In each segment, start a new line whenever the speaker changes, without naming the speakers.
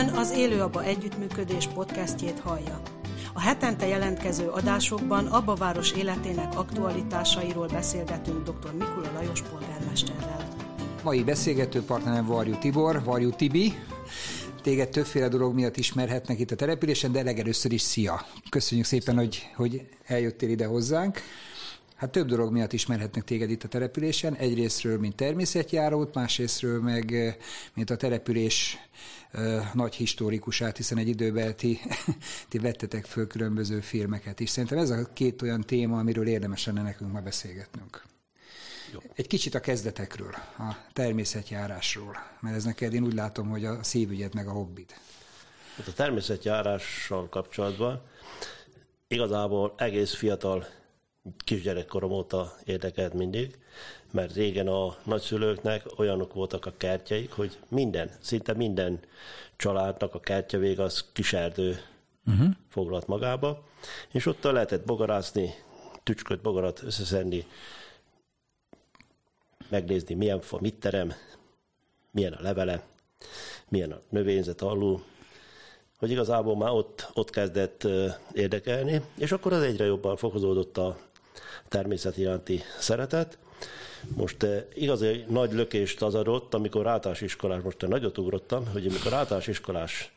Ön az Élőaba Együttműködés podcastjét hallja. A hetente jelentkező adásokban Abba város életének aktualitásairól beszélgetünk dr. Mikula Lajos polgármesterrel.
Mai beszélgető partnerem Varjú Tibor, Varjú Tibi. Téged többféle dolog miatt ismerhetnek itt a településen, de legelőször is szia. Köszönjük szépen, hogy, hogy eljöttél ide hozzánk. Hát több dolog miatt ismerhetnek téged itt a településen. Egyrésztről, mint természetjárót, másrésztről meg, mint a település nagy historikusát, hiszen egy időben ti, ti vettetek föl különböző filmeket is. Szerintem ez a két olyan téma, amiről érdemes lenne nekünk ma beszélgetnünk. Jó. Egy kicsit a kezdetekről, a természetjárásról, mert ez neked én úgy látom, hogy a szívügyed meg a hobbid.
Hát a természetjárással kapcsolatban igazából egész fiatal kisgyerekkorom óta érdekelt mindig, mert régen a nagyszülőknek olyanok voltak a kertjeik, hogy minden, szinte minden családnak a kertje vég az kiserdő uh-huh. foglalt magába, és ott lehetett bogarászni, tücsköt, bogarat összeszedni, megnézni, milyen fa mit terem, milyen a levele, milyen a növényzet alul, hogy igazából már ott, ott kezdett érdekelni, és akkor az egyre jobban fokozódott a természet iránti szeretet. Most eh, igazi nagy lökést az adott, amikor általános iskolás, most nagyot ugrottam, hogy amikor általános iskolás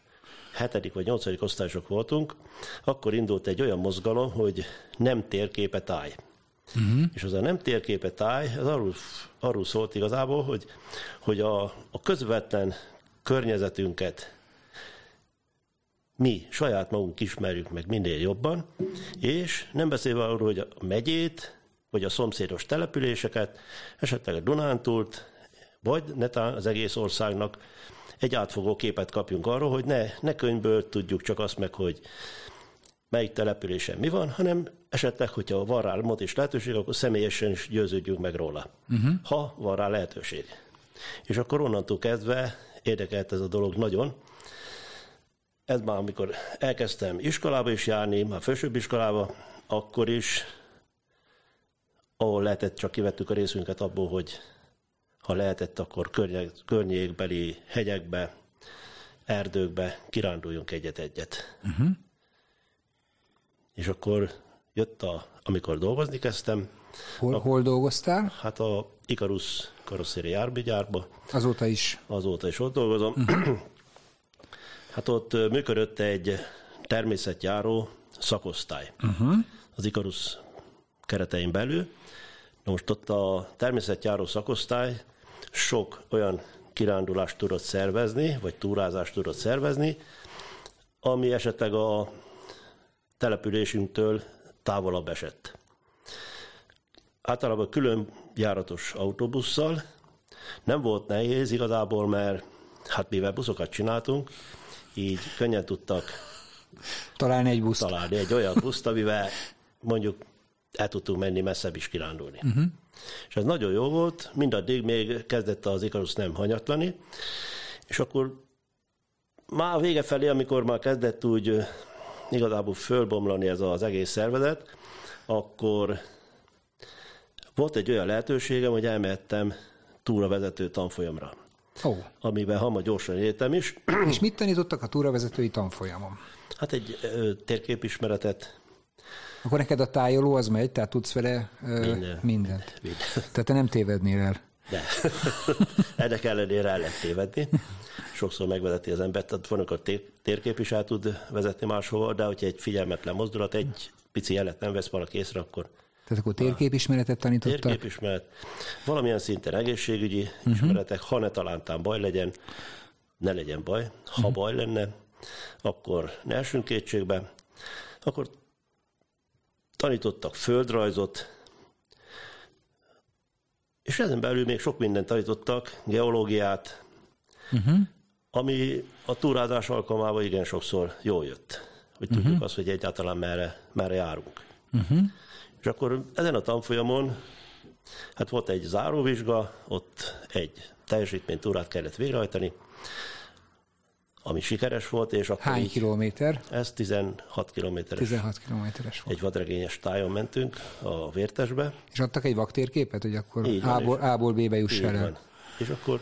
hetedik vagy nyolcadik osztályosok voltunk, akkor indult egy olyan mozgalom, hogy nem térképe táj. Uh-huh. És az a nem térképe táj, az arról, arról szólt igazából, hogy, hogy a, a közvetlen környezetünket mi saját magunk ismerjük meg minél jobban, és nem beszélve arról, hogy a megyét, vagy a szomszédos településeket, esetleg a Dunántúlt, vagy netán az egész országnak egy átfogó képet kapjunk arról, hogy ne, ne könyvből tudjuk csak azt meg, hogy melyik településen mi van, hanem esetleg, hogyha van rá mód és lehetőség, akkor személyesen is győződjünk meg róla, uh-huh. ha van rá lehetőség. És akkor onnantól kezdve érdekelt ez a dolog nagyon, ez már amikor elkezdtem iskolába is járni, már fősőbb iskolába, akkor is, ahol lehetett, csak kivettük a részünket abból, hogy ha lehetett, akkor környékbeli hegyekbe, erdőkbe kiránduljunk egyet-egyet. Uh-huh. És akkor jött a, amikor dolgozni kezdtem.
Hol, a, hol dolgoztál?
Hát a Ikarus karosszéri járműgyárba.
Azóta is?
Azóta is ott dolgozom. Uh-huh. Hát ott működött egy természetjáró szakosztály uh-huh. az Ikarus keretein belül. Na most ott a természetjáró szakosztály sok olyan kirándulást tudott szervezni, vagy túrázást tudott szervezni, ami esetleg a településünktől távolabb esett. Általában külön járatos autóbusszal, nem volt nehéz igazából, mert hát mivel buszokat csináltunk, így könnyen tudtak
találni egy buszt.
Találni egy olyan buszt, amivel mondjuk el tudtunk menni messzebb is kirándulni. Uh-huh. És ez nagyon jó volt, mindaddig még kezdett az Ikarus nem hanyatlani, és akkor már a vége felé, amikor már kezdett úgy igazából fölbomlani ez az egész szervezet, akkor volt egy olyan lehetőségem, hogy elmehettem túravezető tanfolyamra oh. amiben hamar gyorsan értem is.
És mit tanítottak a túravezetői tanfolyamon?
Hát egy ö, térképismeretet.
Akkor neked a tájoló az megy, tehát tudsz vele ö, Minden. mindent. Minden. Tehát te nem tévednél el.
De. Ennek ellenére el lehet tévedni. Sokszor megvezeti az embert, tehát van, a térkép is el tud vezetni máshova, de hogyha egy figyelmetlen mozdulat, egy pici jelet nem vesz valaki észre, akkor
tehát akkor térképismeretet tanítottak?
Térképismeret, valamilyen szinten egészségügyi uh-huh. ismeretek, ha ne talántán baj legyen, ne legyen baj. Ha uh-huh. baj lenne, akkor ne esünk kétségbe. Akkor tanítottak földrajzot, és ezen belül még sok mindent tanítottak, geológiát, uh-huh. ami a túrázás alkalmával igen sokszor jól jött, hogy uh-huh. tudjuk azt, hogy egyáltalán merre, merre járunk. Uh-huh. És akkor ezen a tanfolyamon, hát volt egy záróvizsga, ott egy teljesítménytúrát kellett végrehajtani, ami sikeres volt, és akkor
Hány így, kilométer?
Ez 16 kilométeres.
16 kilométeres volt.
Egy vadregényes tájon mentünk a Vértesbe.
És adtak egy vaktérképet, hogy akkor A-ból, A-ból B-be juss el.
És akkor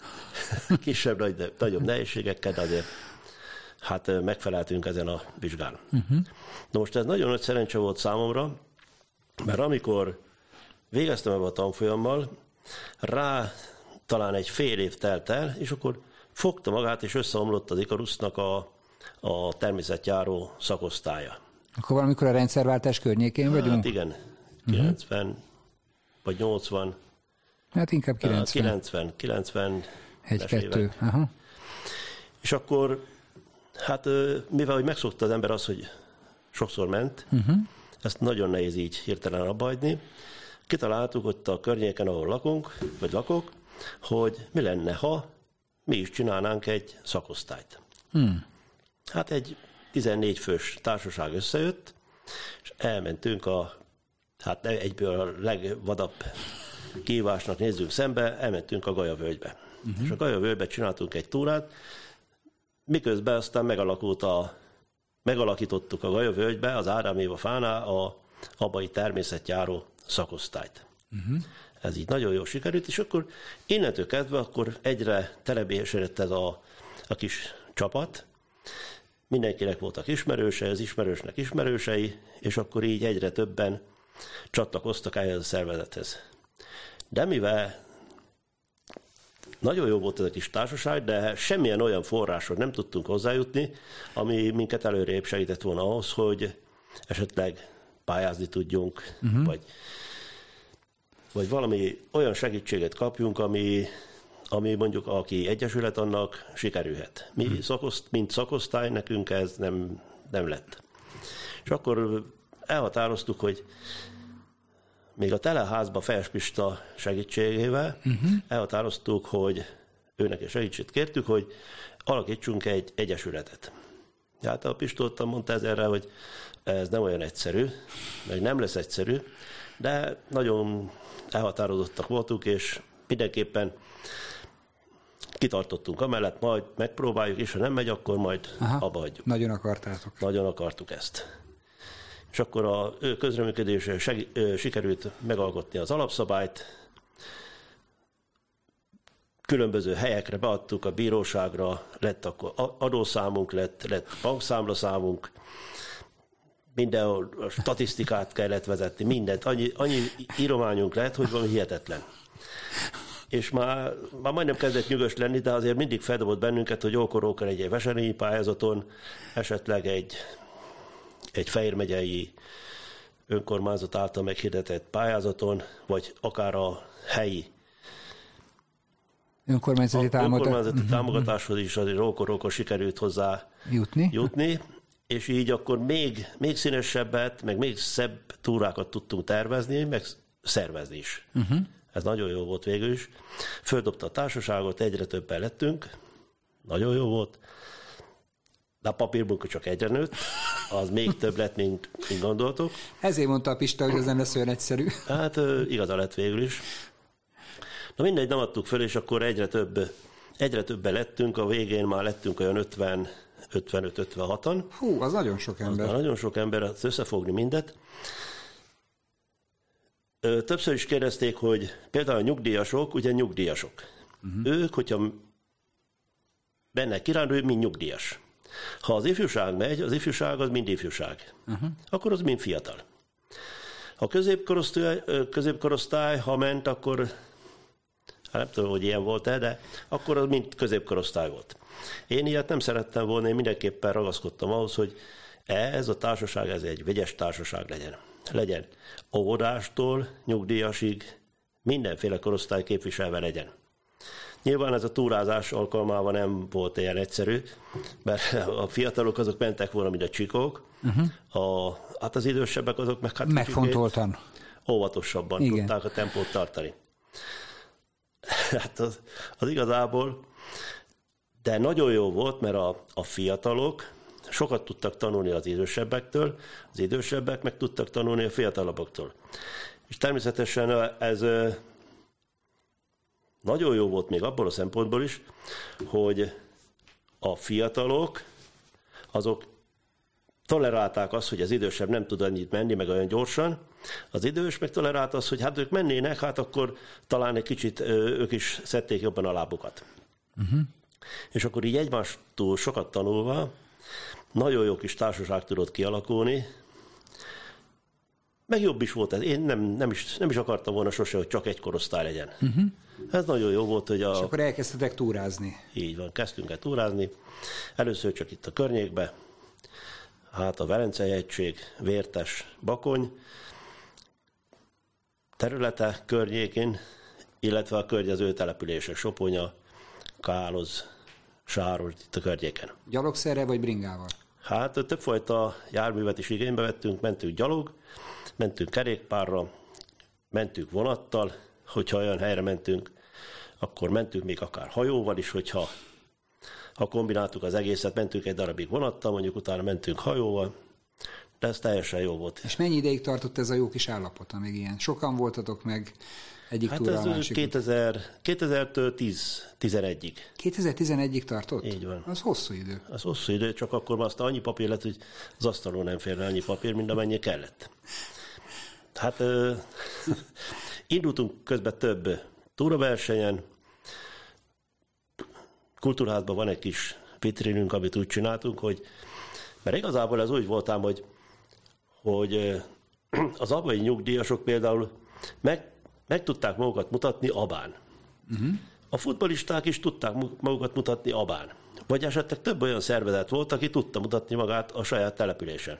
kisebb, nagy, nagyobb nehézségekkel, de azért hát megfeleltünk ezen a vizsgán. Uh-huh. Na most ez nagyon nagy szerencse volt számomra, mert amikor végeztem ebbe a tanfolyammal, rá talán egy fél év telt el, és akkor fogta magát, és összeomlott az Ikarusznak a, a természetjáró szakosztálya.
Akkor valamikor a rendszerváltás környékén hát vagyunk?
Hát igen, 90 uh-huh. vagy 80.
Hát inkább 90.
90, 90
Egy-kettő. Aha.
És akkor, hát mivel hogy megszokta az ember az, hogy sokszor ment, uh-huh. ezt nagyon nehéz így hirtelen abbahagyni, kitaláltuk ott a környéken, ahol lakunk, vagy lakok, hogy mi lenne, ha mi is csinálnánk egy szakosztályt. Hmm. Hát egy 14 fős társaság összejött, és elmentünk a, hát egyből a legvadabb kívásnak nézzünk szembe, elmentünk a Gaja völgybe. Uh-huh. És a Gaja völgybe csináltunk egy túrát, miközben aztán megalakult a, megalakítottuk a Gaja völgybe, az Ádáméva fánál a abai természetjáró szakosztályt. Uh-huh. Ez így nagyon jól sikerült, és akkor innentől kezdve akkor egyre telebélyesedett ez a, a kis csapat, mindenkinek voltak ismerősei, az ismerősnek ismerősei, és akkor így egyre többen csatlakoztak ehhez a szervezethez. De mivel nagyon jó volt ez a kis társaság, de semmilyen olyan forráshoz nem tudtunk hozzájutni, ami minket előrébb segített volna ahhoz, hogy esetleg pályázni tudjunk, uh-huh. vagy, vagy valami olyan segítséget kapjunk, ami, ami mondjuk aki egyesület, annak sikerülhet. Mi uh-huh. szakoszt, mint szakosztály, nekünk ez nem, nem lett. És akkor elhatároztuk, hogy még a teleházba Fejes Pista segítségével uh-huh. elhatároztuk, hogy őnek egy segítséget kértük, hogy alakítsunk egy egyesületet. Hát a Pistolta mondta ezerre, hogy ez nem olyan egyszerű, meg nem lesz egyszerű, de nagyon elhatározottak voltunk, és mindenképpen kitartottunk amellett, majd megpróbáljuk, és ha nem megy, akkor majd Aha, abba hagyjuk.
Nagyon akartátok.
Nagyon akartuk ezt. És akkor a közreműködésre sikerült megalkotni az alapszabályt, különböző helyekre beadtuk a bíróságra, lett akkor adószámunk, lett, lett bankszámlaszámunk, mindenhol a statisztikát kellett vezetni, mindent. Annyi, annyi írományunk lett, hogy valami hihetetlen. És már, már majdnem kezdett nyugost lenni, de azért mindig feldobott bennünket, hogy jókor egy veselényi pályázaton, esetleg egy, egy Fejér megyei önkormányzat által meghirdetett pályázaton, vagy akár a helyi
önkormányzati, támogatás.
önkormányzati mhm, támogatáshoz is azért rókor sikerült hozzá
jutni.
jutni és így akkor még, még színesebbet, meg még szebb túrákat tudtunk tervezni, meg szervezni is. Uh-huh. Ez nagyon jó volt végül is. Földobta a társaságot, egyre többen lettünk, nagyon jó volt. De a papírmunka csak egyre nőtt, az még több lett, mint, mint gondoltuk.
Ezért mondta a Pista, hogy ez nem lesz olyan egyszerű.
Hát igaza lett végül is. Na mindegy, nem adtuk föl, és akkor egyre több, egyre többen lettünk, a végén már lettünk olyan 50 55-56-an.
Hú, az nagyon sok ember. Az
nagyon sok ember, az összefogni mindet. Többször is kérdezték, hogy például a nyugdíjasok, ugye nyugdíjasok. Uh-huh. Ők, hogyha benne kirándul, mind nyugdíjas. Ha az ifjúság megy, az ifjúság az mind ifjúság. Uh-huh. Akkor az mind fiatal. Ha középkorosztály, középkorosztály, ha ment, akkor hát nem tudom, hogy ilyen volt-e, de akkor az mind középkorosztály volt. Én ilyet nem szerettem volna, én mindenképpen ragaszkodtam ahhoz, hogy ez a társaság, ez egy vegyes társaság legyen. Legyen óvodástól nyugdíjasig, mindenféle korosztály képviselve legyen. Nyilván ez a túrázás alkalmával nem volt ilyen egyszerű, mert a fiatalok azok mentek volna, mint a csikók, uh-huh. a, hát az idősebbek azok meg hát
Megfontoltan.
Óvatosabban Igen. tudták a tempót tartani. Hát az, az igazából de nagyon jó volt, mert a, a fiatalok sokat tudtak tanulni az idősebbektől, az idősebbek meg tudtak tanulni a fiatalabboktól. És természetesen ez nagyon jó volt még abból a szempontból is, hogy a fiatalok azok tolerálták azt, hogy az idősebb nem tud annyit menni, meg olyan gyorsan. Az idős meg tolerálta azt, hogy hát ők mennének, hát akkor talán egy kicsit ők is szedték jobban a lábukat. Uh-huh. És akkor így egymástól sokat tanulva, nagyon jó kis társaság tudott kialakulni, meg jobb is volt ez. Én nem, nem, is, nem is akartam volna sose, hogy csak egy korosztály legyen. Uh-huh. Ez nagyon jó volt, hogy a...
És akkor elkezdtetek túrázni.
Így van, kezdtünk el túrázni. Először csak itt a környékbe, hát a Velencei egység, Vértes, Bakony területe környékén, illetve a környező települések, Soponya, Káloz, Sáros, itt a környéken.
Gyalogszerre vagy bringával?
Hát többfajta járművet is igénybe vettünk, mentünk gyalog, mentünk kerékpárra, mentünk vonattal, hogyha olyan helyre mentünk, akkor mentünk még akár hajóval is, hogyha ha kombináltuk az egészet, mentünk egy darabig vonattal, mondjuk utána mentünk hajóval, de ez teljesen jó volt.
És mennyi ideig tartott ez a jó kis állapot, amíg ilyen? Sokan voltatok meg egyik hát túra
ez 2000, 2000-től 11-ig.
2011-ig tartott?
Így van.
Az hosszú idő.
Az hosszú idő, csak akkor már aztán annyi papír lett, hogy az asztalon nem férne annyi papír, mint amennyi kellett. Hát uh, indultunk közben több túraversenyen, kultúrházban van egy kis vitrinünk, amit úgy csináltunk, hogy mert igazából ez úgy voltám, hogy, hogy az abai nyugdíjasok például meg, meg tudták magukat mutatni abán. Uh-huh. A futbolisták is tudták magukat mutatni abán. Vagy esetleg több olyan szervezet volt, aki tudta mutatni magát a saját településen.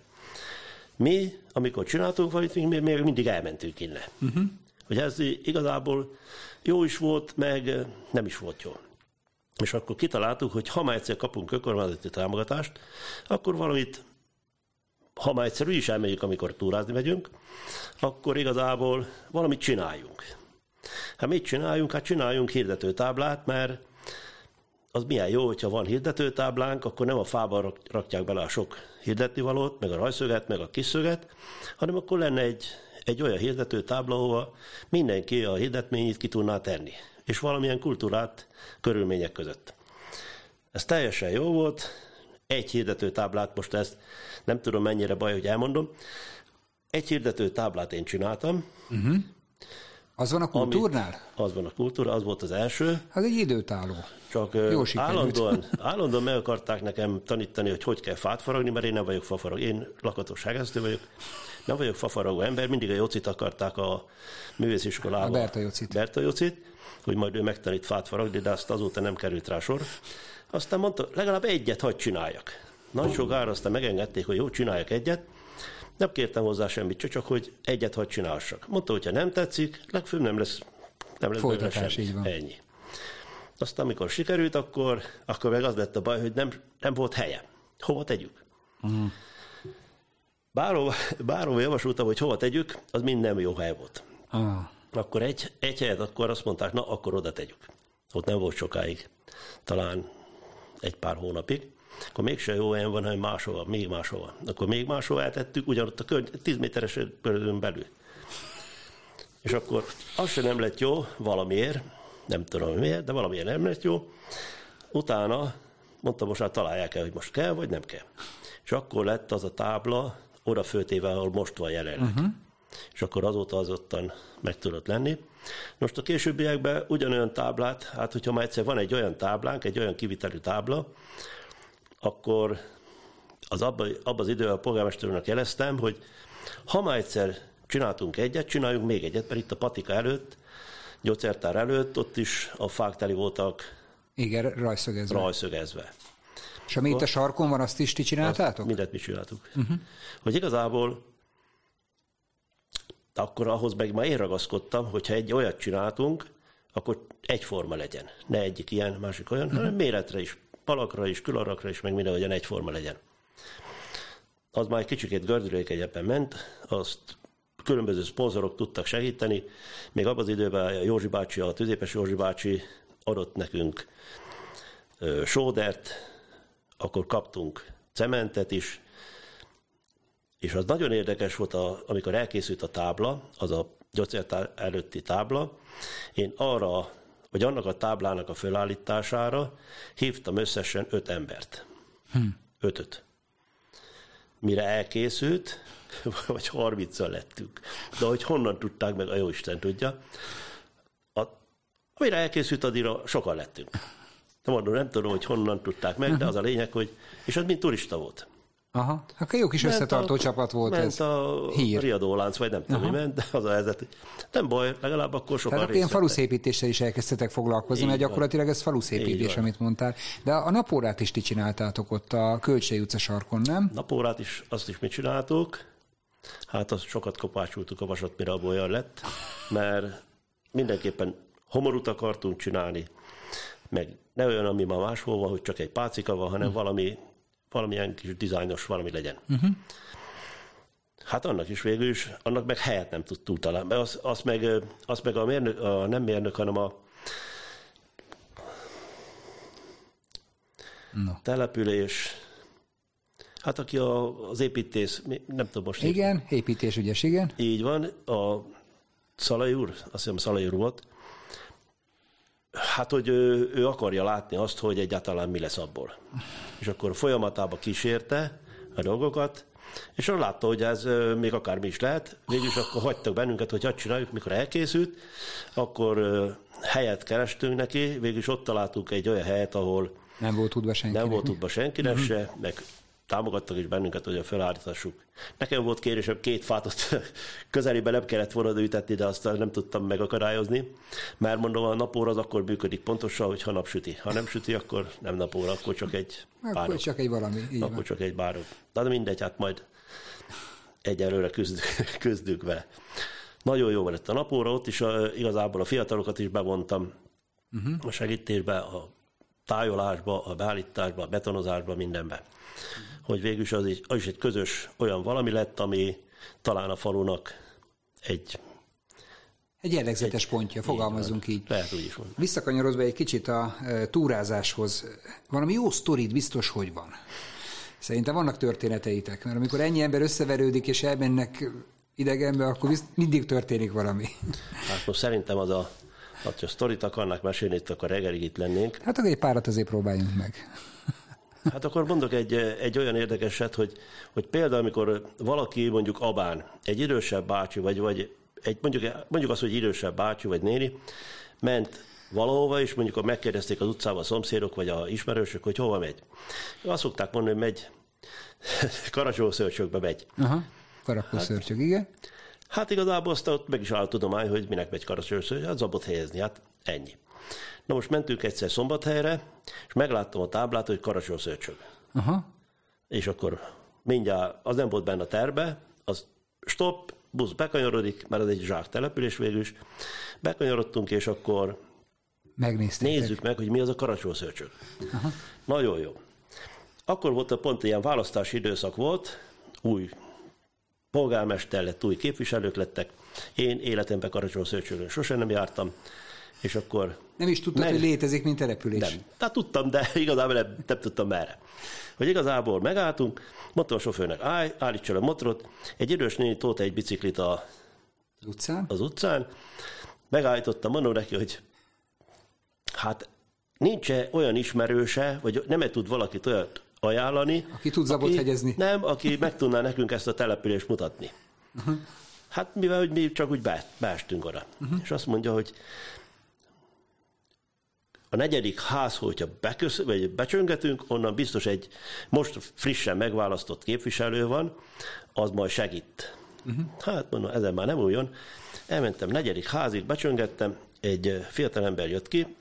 Mi, amikor csináltunk valamit, mi még mindig elmentünk innen. Uh-huh. Hogy ez igazából jó is volt, meg nem is volt jó. És akkor kitaláltuk, hogy ha már egyszer kapunk önkormányzati támogatást, akkor valamit, ha már egyszer is elmegyünk, amikor túrázni megyünk, akkor igazából valamit csináljunk. Hát mit csináljunk? Hát csináljunk hirdetőtáblát, mert az milyen jó, hogyha van hirdetőtáblánk, akkor nem a fába rakják bele a sok hirdetnivalót, meg a rajszöget, meg a kiszöget, hanem akkor lenne egy, egy olyan hirdetőtábla, ahova mindenki a hirdetményét ki tudná tenni és valamilyen kultúrát körülmények között. Ez teljesen jó volt, egy hirdető táblát, most ezt nem tudom mennyire baj, hogy elmondom, egy hirdető táblát én csináltam. Uh-huh.
Az van a kultúrnál?
az van a kultúra, az volt az első.
Az egy időtálló.
Csak Jó állandóan, állandóan meg akarták nekem tanítani, hogy hogy kell fát faragni, mert én nem vagyok fafarag. Én lakatos vagyok. Nem vagyok fafaragó ember, mindig a Jocit akarták a művésziskolában.
A Berta Jocit.
Berta Jocit hogy majd ő megtanít fát faragni, de azt azóta nem került rá sor. Aztán mondta, legalább egyet hagy csináljak. Nagy sokára aztán megengedték, hogy jó, csináljak egyet. Nem kértem hozzá semmit, csak hogy egyet hagy csinálsak. Mondta, hogyha nem tetszik, legfőbb nem lesz, nem lesz
Folytatás, így van.
Ennyi. Aztán, amikor sikerült, akkor, akkor meg az lett a baj, hogy nem, nem volt helye. Hova tegyük? Uh-huh. Bárhova, bárhova javasoltam, hogy hova tegyük, az mind nem jó hely volt. Uh akkor egy, egy helyet akkor azt mondták, na, akkor oda tegyük. Ott nem volt sokáig, talán egy pár hónapig. Akkor mégse jó helyen van, hanem máshova, még máshova. Akkor még máshova eltettük, ugyanott a kör, 10 méteres körülön belül. És akkor az sem nem lett jó valamiért, nem tudom miért, de valamiért nem lett jó. Utána mondtam, most már találják el, hogy most kell, vagy nem kell. És akkor lett az a tábla oda főtéve, ahol most van jelenleg. Uh-huh és akkor azóta az ottan meg tudott lenni. Most a későbbiekben ugyanolyan táblát, hát hogyha már egyszer van egy olyan táblánk, egy olyan kivitelű tábla, akkor az abban abba az időben a polgármesterőnek jeleztem, hogy ha már egyszer csináltunk egyet, csináljunk még egyet, mert itt a patika előtt, gyógyszertár előtt, ott is a fák teli voltak
igen, rajszögezve.
rajszögezve.
És ami itt a sarkon van, azt is ti csináltátok? Azt
mindent mi csináltuk. Uh-huh. Hogy igazából akkor ahhoz meg már én ragaszkodtam, hogyha egy olyat csináltunk, akkor egyforma legyen. Ne egyik ilyen, másik olyan, uh-huh. hanem méretre is, palakra is, külarakra is, meg mindenhogyan egyforma legyen. Az már egy kicsikét gördülékenyebben ment, azt különböző szponzorok tudtak segíteni. Még abban az időben a Józsi bácsi, a tüzépes Józsi bácsi adott nekünk sódert, akkor kaptunk cementet is, és az nagyon érdekes volt, a, amikor elkészült a tábla, az a gyógyszertár előtti tábla, én arra, vagy annak a táblának a fölállítására hívtam összesen öt embert. Hm. Ötöt. Mire elkészült, vagy harmincan lettünk. De hogy honnan tudták meg, a jó Isten tudja. A, amire elkészült, addigra sokan lettünk. Nem mondom, nem tudom, hogy honnan tudták meg, de az a lényeg, hogy, és az mind turista volt.
Aha, akkor jó kis összetartó
a,
csapat volt
ment
ez.
a
Hír.
riadólánc, vagy nem tudom, mi ment, az a helyzet, nem baj, legalább akkor sokan
Tehát ilyen faluszépítéssel is elkezdtetek foglalkozni, mert gyakorlatilag ez faluszépítés, amit mondtál. De a napórát is ti csináltátok ott a Kölcsei utca sarkon, nem?
Napórát is, azt is mit csináltuk. Hát azt sokat kopácsoltuk a vasat, mire abból olyan lett, mert mindenképpen homorút akartunk csinálni, meg ne olyan, ami már máshol van, hogy csak egy pácika van, hanem valami, valamilyen kis dizájnos valami legyen. Uh-huh. Hát annak is végül is, annak meg helyet nem tudtunk találni. Mert az, az, meg, az meg a, mérnök, a nem mérnök, hanem a
No.
település, hát aki a, az építész, nem tudom most.
Igen, építésügyes, igen.
Így van, a Szalai úr, azt hiszem Szalai úr volt, hát, hogy ő, ő akarja látni azt, hogy egyáltalán mi lesz abból. És akkor folyamatába kísérte a dolgokat, és akkor látta, hogy ez még akármi is lehet, végülis akkor hagytak bennünket, hogy hadd csináljuk, mikor elkészült, akkor helyet kerestünk neki, végülis ott találtunk egy olyan helyet, ahol
Nem volt tudva senki.
nem volt tudva senkinek se, meg támogattak is bennünket, hogy a felállítassuk. Nekem volt kérésem, két fát ott közelébe nem kellett volna ültetni, de azt nem tudtam megakadályozni, mert mondom, a napóra az akkor működik pontosan, hogyha napsüti. Ha nem süti, akkor nem napóra, akkor csak egy
Akkor
bárok.
csak egy valami. Így
Akkor
van.
csak egy bárok. De mindegy, hát majd egyelőre küzdünk, küzdünk vele. Nagyon jó lett a napóra, ott is a, igazából a fiatalokat is bevontam uh-huh. a segítésbe, a tájolásba, a beállításba, a betonozásba, mindenbe. Hogy végül is az, is az is egy közös olyan valami lett, ami talán a falunak egy...
Egy jellegzetes pontja, fogalmazunk így.
Lehet úgy is mondani.
Visszakanyarodva egy kicsit a e, túrázáshoz, valami jó sztorid biztos, hogy van. Szerintem vannak történeteitek, mert amikor ennyi ember összeverődik és elmennek idegenbe, akkor mindig történik valami.
Hát most szerintem az a, ha sztorit akarnak mesélni, itt akkor reggelig itt lennénk.
Hát akkor egy párat azért próbáljunk meg.
Hát akkor mondok egy, egy olyan érdekeset, hogy, hogy például, amikor valaki mondjuk Abán, egy idősebb bácsi, vagy, vagy egy, mondjuk, mondjuk azt, hogy idősebb bácsi vagy néni, ment valahova, és mondjuk akkor megkérdezték az utcában a szomszédok, vagy a ismerősök, hogy hova megy. Azt szokták mondani, hogy megy, karacsószörcsökbe megy.
Aha, karakószörcsög, igen.
Hát igazából azt ott meg is áll a tudomány, hogy minek megy karacsószörcsög, hát zabot helyezni, hát ennyi. Na most mentünk egyszer szombathelyre, és megláttam a táblát, hogy karacsószörcsög.
Aha.
és akkor mindjárt az nem volt benne a terbe, az stop, busz bekanyarodik, mert az egy zsák település végül is. Bekanyarodtunk, és akkor
Megnézték.
nézzük meg, hogy mi az a karacsószörcsög. Nagyon jó. Akkor volt a pont ilyen választási időszak volt, új polgármester lett, új képviselők lettek. Én életemben karacsószörcsögön sosem nem jártam, és akkor
Nem is tudtad,
Meg-
hogy létezik, mint település.
nem. Tehát tudtam, de igazából nem, nem tudtam merre. Hogy igazából megálltunk, mondtam a sofőrnek, állj, állítsa a motorot, egy idős néni tolta egy biciklit a,
Az utcán?
az utcán, megállítottam, mondom neki, hogy hát nincs olyan ismerőse, vagy nem tud valakit olyat ajánlani,
Aki tud zabot hegyezni.
Nem, aki meg tudná nekünk ezt a települést mutatni. Uh-huh. Hát mivel hogy mi csak úgy be, beestünk oda. Uh-huh. És azt mondja, hogy a negyedik ház, hogyha bekösz, vagy becsöngetünk, onnan biztos egy most frissen megválasztott képviselő van, az majd segít. Uh-huh. Hát mondom, ezen már nem újon. Elmentem negyedik házig, becsöngettem, egy fiatal ember jött ki,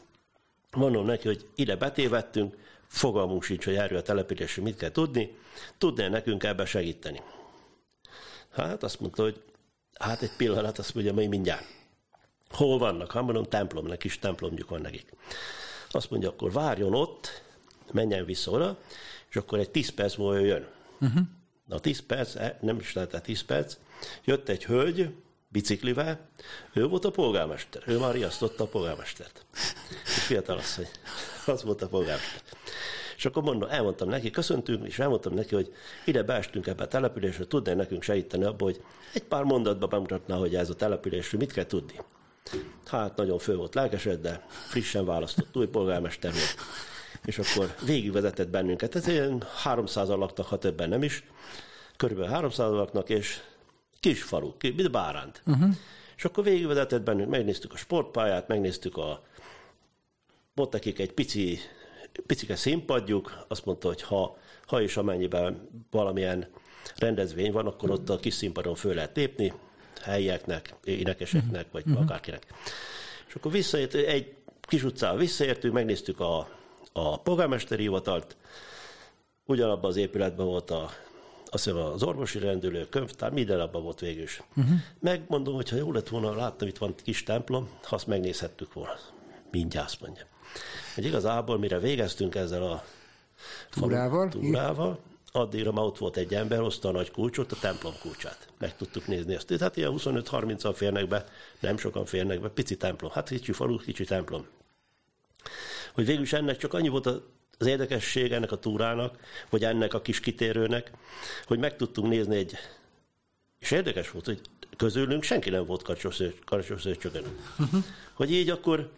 mondom neki, hogy ide betévettünk, fogalmunk sincs, hogy erről a településről mit kell tudni, tudná nekünk ebben segíteni. Hát azt mondta, hogy hát egy pillanat, azt mondja, hogy mindjárt. Hol vannak? Hát mondom, templom, kis templomjuk van nekik. Azt mondja, akkor várjon ott, menjen vissza oda, és akkor egy 10 perc múlva jön. Uh-huh. Na 10 perc, eh, nem is lehetett 10 perc, jött egy hölgy, biciklivel, ő volt a polgármester, ő már riasztotta a polgármestert. És fiatal asszony, az volt a polgármester. És akkor mondom, elmondtam neki, köszöntünk, és elmondtam neki, hogy ide beestünk ebbe a településre, tudná nekünk segíteni abba, hogy egy pár mondatba bemutatná, hogy ez a településről mit kell tudni. Hát nagyon fő volt lelkesed, de frissen választott új polgármester volt. És akkor végigvezetett bennünket. Ez ilyen 300 laknak, ha többen nem is. Körülbelül 300 laknak, és kis falu, mint Báránt. Uh-huh. És akkor végigvezetett bennünk, megnéztük a sportpályát, megnéztük a volt nekik egy pici picike színpadjuk, azt mondta, hogy ha, ha és amennyiben valamilyen rendezvény van, akkor ott a kis színpadon föl lehet lépni, helyieknek, énekeseknek, vagy uh-huh. akárkinek. És akkor visszaért, egy kis utcával visszaértünk, megnéztük a, a polgármesteri hivatalt, ugyanabban az épületben volt a, azt hiszem az orvosi rendőrő, könyvtár, minden abban volt végül is. Uh-huh. Megmondom, hogy ha jó lett volna, láttam, itt van kis templom, ha azt megnézhettük volna. Mindjárt mondja. Hogy igazából, mire végeztünk ezzel a
túrával,
túrával addigra már ott volt egy ember, hozta a nagy kulcsot, a templom kulcsát. Meg tudtuk nézni ezt. Hát ilyen 25-30-an férnek be, nem sokan férnek be, pici templom. Hát kicsi falu, kicsi templom. Hogy végül is ennek csak annyi volt az érdekesség ennek a túrának, vagy ennek a kis kitérőnek, hogy meg tudtunk nézni egy, és érdekes volt, hogy közülünk senki nem volt karcsoszőcsögön. Uh-huh. Hogy így akkor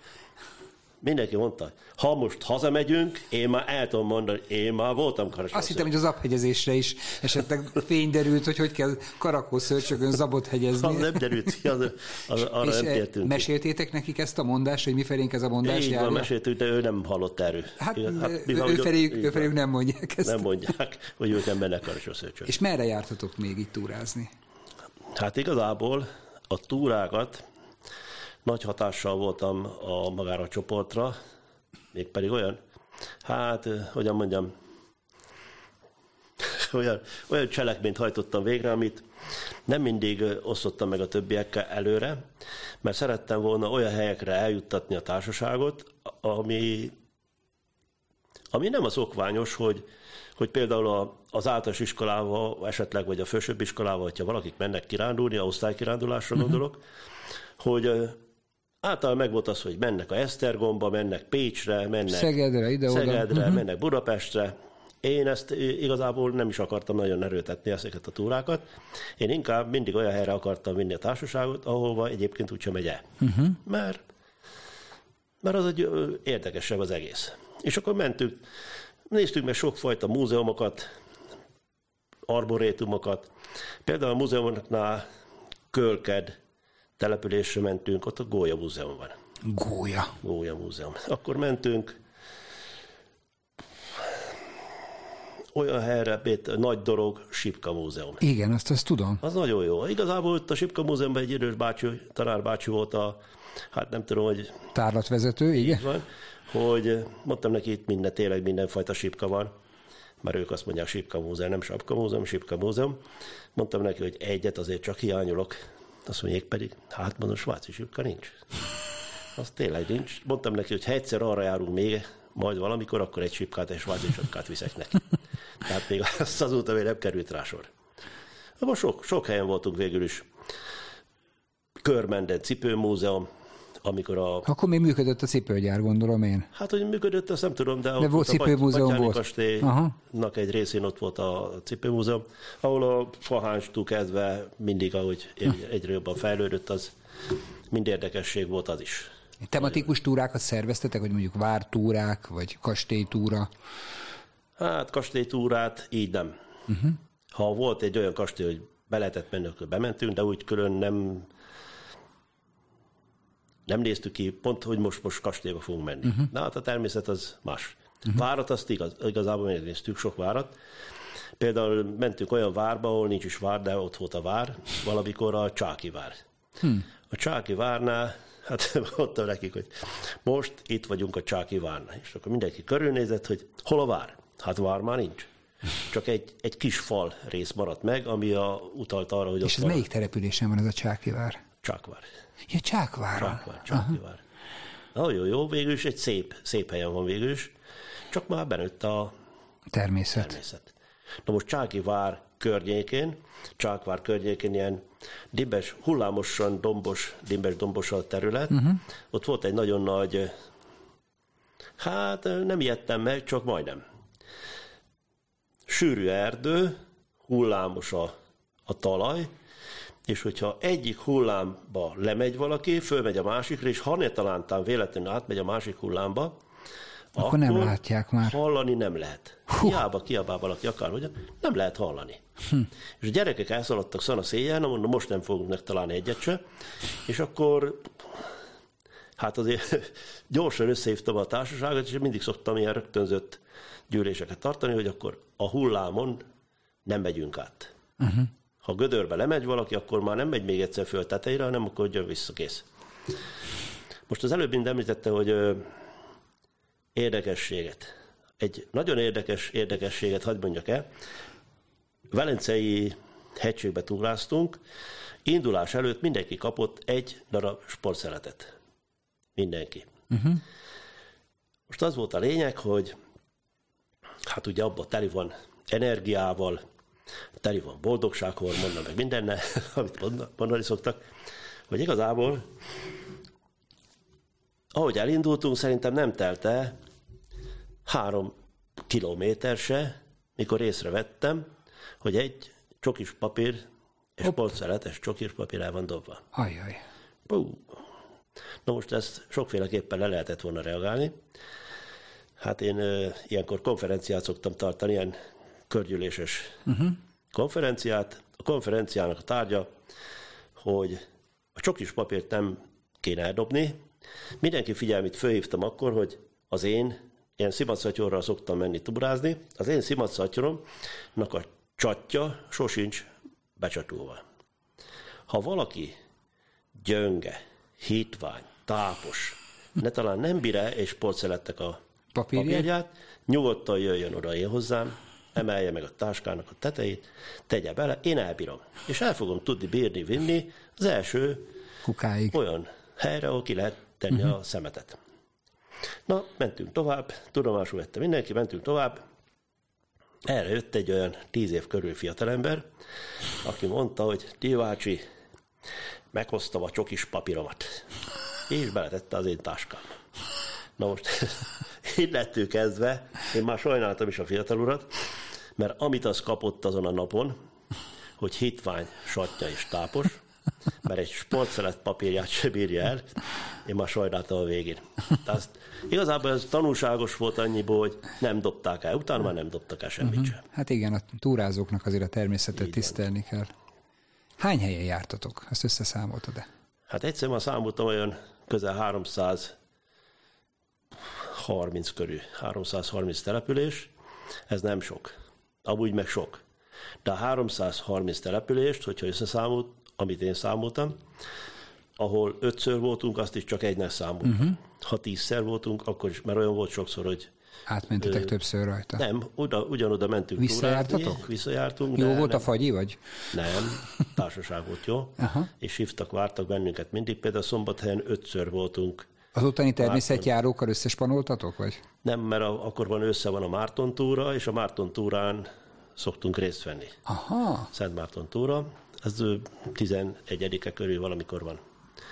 mindenki mondta, ha most hazamegyünk, én már el tudom mondani, én már voltam karakó
Azt hittem, hogy az aphegyezésre is esetleg fény derült, hogy hogy kell karakó szörcsögön zabot hegyezni.
Az nem derült ki, az, az, arra
És
nem tértünk.
meséltétek nekik ezt a mondást, hogy mifelénk ez a mondás
Így
járja?
van, meséltük, de ő nem hallott erről.
Hát, hát
mivel,
ő, ő, feléjük, ő feléjük nem mondják ezt.
Nem mondják, hogy ők nem mennek karsószörcsön.
És merre jártatok még itt túrázni?
Hát igazából a túrákat nagy hatással voltam a magára a csoportra, mégpedig olyan, hát, eh, hogyan mondjam, olyan, olyan cselekményt hajtottam végre, amit nem mindig eh, osztottam meg a többiekkel előre, mert szerettem volna olyan helyekre eljuttatni a társaságot, ami, ami nem az okványos, hogy, hogy például a, az általános iskolával, esetleg vagy a fősőbb iskolával, hogyha valakik mennek kirándulni, a osztálykirándulásra gondolok, hogy ö, általában meg volt az, hogy mennek a Esztergomba, mennek Pécsre, mennek
Szegedre, ide-oda.
Szegedre uh-huh. mennek Budapestre. Én ezt igazából nem is akartam nagyon erőtetni ezeket a túrákat. Én inkább mindig olyan helyre akartam vinni a társaságot, ahova egyébként úgysem megy el. Uh-huh. Mert, mert az egy érdekesebb az egész. És akkor mentünk, néztük meg sokfajta múzeumokat, arborétumokat. Például a múzeumoknál Kölked településre mentünk, ott a Gólya Múzeum van.
Gólya.
Gólya Múzeum. Akkor mentünk olyan helyre, mint Nagy Dorog Sipka Múzeum.
Igen, azt, azt tudom.
Az nagyon jó. Igazából ott a Sipka Múzeumban egy idős bácsi, tanárbácsi volt a, hát nem tudom, hogy
Tárlatvezető, igen?
van, hogy mondtam neki, itt minden, tényleg mindenfajta sipka van, mert ők azt mondják Sipka Múzeum, nem Sapka Múzeum, Sipka Múzeum. Mondtam neki, hogy egyet azért csak hiányolok. Azt mondják pedig, hát mondom, svájci sipka nincs. Az tényleg nincs. Mondtam neki, hogy ha egyszer arra járunk még, majd valamikor, akkor egy sipkát, egy svájci sipkát viszek neki. Tehát még azt azóta még nem került rá sor. Akkor sok, sok helyen voltunk végül is. Körmenden cipőmúzeum, amikor a
Akkor még működött a cipőgyár, gondolom én.
Hát, hogy működött, azt nem tudom, de,
De volt
a
cipőmúzeum
Batyáni
volt.
kastélynak egy részén ott volt a cipőmúzeum, ahol a fahánstól kezdve mindig, ahogy egy- egyre jobban fejlődött, az mind érdekesség volt az is.
Tematikus túrákat szerveztetek, hogy mondjuk vártúrák, vagy kastélytúra?
Hát kastélytúrát így nem. Uh-huh. Ha volt egy olyan kastély, hogy be lehetett menni, akkor bementünk, de úgy külön nem nem néztük ki, pont, hogy most, most kastélyba fogunk menni. Uh-huh. De hát a természet az más. Uh-huh. Várat azt igaz, igazából megnéztük sok várat. Például mentünk olyan várba, ahol nincs is vár, de ott volt a vár, valamikor a Csáki vár. Hmm. A Csáki várnál, hát mondtam nekik, hogy most itt vagyunk a Csáki várnál. És akkor mindenki körülnézett, hogy hol a vár? Hát vár már nincs. Csak egy, egy kis fal rész maradt meg, ami a, utalt arra, hogy
És ez
van
melyik településen van ez a Csákivár?
Csákvár.
Ja, Csákváron.
Csákvár, Csákvár. Nagyon jó, végül is egy szép, szép helyen van végül is, csak már benőtt a
Természet.
természet. Na most Csáki vár környékén, Csákvár környékén ilyen dimbes, hullámosan dombos, dimbes dombos a terület. Uh-huh. Ott volt egy nagyon nagy, hát nem ijedtem meg, csak majdnem. Sűrű erdő, hullámos a, a talaj, és hogyha egyik hullámba lemegy valaki, fölmegy a másikra, és ha ne talántán véletlenül átmegy a másik hullámba,
Akkor nem látják már.
Hallani nem lehet. Hiába kiabál valaki akárhogyan, nem lehet hallani. Hm. És a gyerekek elszaladtak szana széjjel, na mondom, most nem fogunk megtalálni egyet se, és akkor hát azért gyorsan összehívtam a társaságot, és mindig szoktam ilyen rögtönzött gyűléseket tartani, hogy akkor a hullámon nem megyünk át. Uh-huh. Ha gödörbe lemegy valaki, akkor már nem megy még egyszer föl tetejére, hanem akkor jön vissza, kész. Most az előbb mind említette, hogy ö, érdekességet. Egy nagyon érdekes érdekességet hagyd mondjak el. Velencei hegységbe túráztunk, indulás előtt mindenki kapott egy darab sportszeletet. Mindenki. Uh-huh. Most az volt a lényeg, hogy hát ugye abban teli van energiával, teli van boldogsághormonnal, meg mindenne, amit mondani szoktak, hogy igazából, ahogy elindultunk, szerintem nem telte három kilométer se, mikor észrevettem, hogy egy csokis papír, és sportszeletes csokis papír el van dobva.
Ajaj.
Pú. Na most ezt sokféleképpen le lehetett volna reagálni. Hát én ö, ilyenkor konferenciát szoktam tartani, ilyen körgyűléses uh-huh. konferenciát. A konferenciának a tárgya, hogy a csokis papírt nem kéne eldobni. Mindenki figyelmét fölhívtam akkor, hogy az én, ilyen szimatszatyorral szoktam menni tubrázni, az én szimatszatyoromnak a csatja sosincs becsatolva. Ha valaki gyönge, hitvány, tápos, ne talán nem bír és sportszelettek a
Papírját?
papírját, nyugodtan jöjjön oda én hozzám, emelje meg a táskának a tetejét, tegye bele, én elbírom. És el fogom tudni bírni, vinni az első
Kukáig.
olyan helyre, ahol ki lehet tenni uh-huh. a szemetet. Na, mentünk tovább, tudomásul vette mindenki, mentünk tovább. Erre jött egy olyan tíz év körül fiatalember, aki mondta, hogy Divácsi, meghoztam a csokis papíromat. És beletette az én táskám. Na most Innettől kezdve én már sajnáltam is a fiatal urat, mert amit az kapott azon a napon, hogy hitvány, satja és tápos, mert egy sportszelet papírját se bírja el, én már sajnáltam a végén. Tehát igazából ez tanulságos volt annyiból, hogy nem dobták el, utána már nem dobtak el semmit uh-huh. sem.
Hát igen, a túrázóknak azért a természetet
Így
tisztelni kell. Hány helyen jártatok? Ezt összeszámoltad-e?
Hát egyszer már számoltam olyan közel 300 30 körül, 330 település, ez nem sok. Amúgy meg sok. De a 330 települést, hogyha összeszámolt, amit én számoltam, ahol ötször voltunk, azt is csak egynek számoltam. Uh-huh. Ha tízszer voltunk, akkor is, mert olyan volt sokszor, hogy
Átmentetek ö, többször rajta?
Nem, oda, ugyanoda mentünk
Visszajártatok?
túrázni, visszajártunk.
Jó volt
nem,
a fagyi, vagy?
Nem, társaság volt jó, Aha. és hívtak, vártak bennünket mindig. Például szombathelyen ötször voltunk
az ottani természetjárókkal összespanoltatok, vagy?
Nem, mert a, akkor van össze van a Márton túra, és a Márton túrán szoktunk részt venni.
Aha.
Szent Márton túra. Ez 11-e körül valamikor van.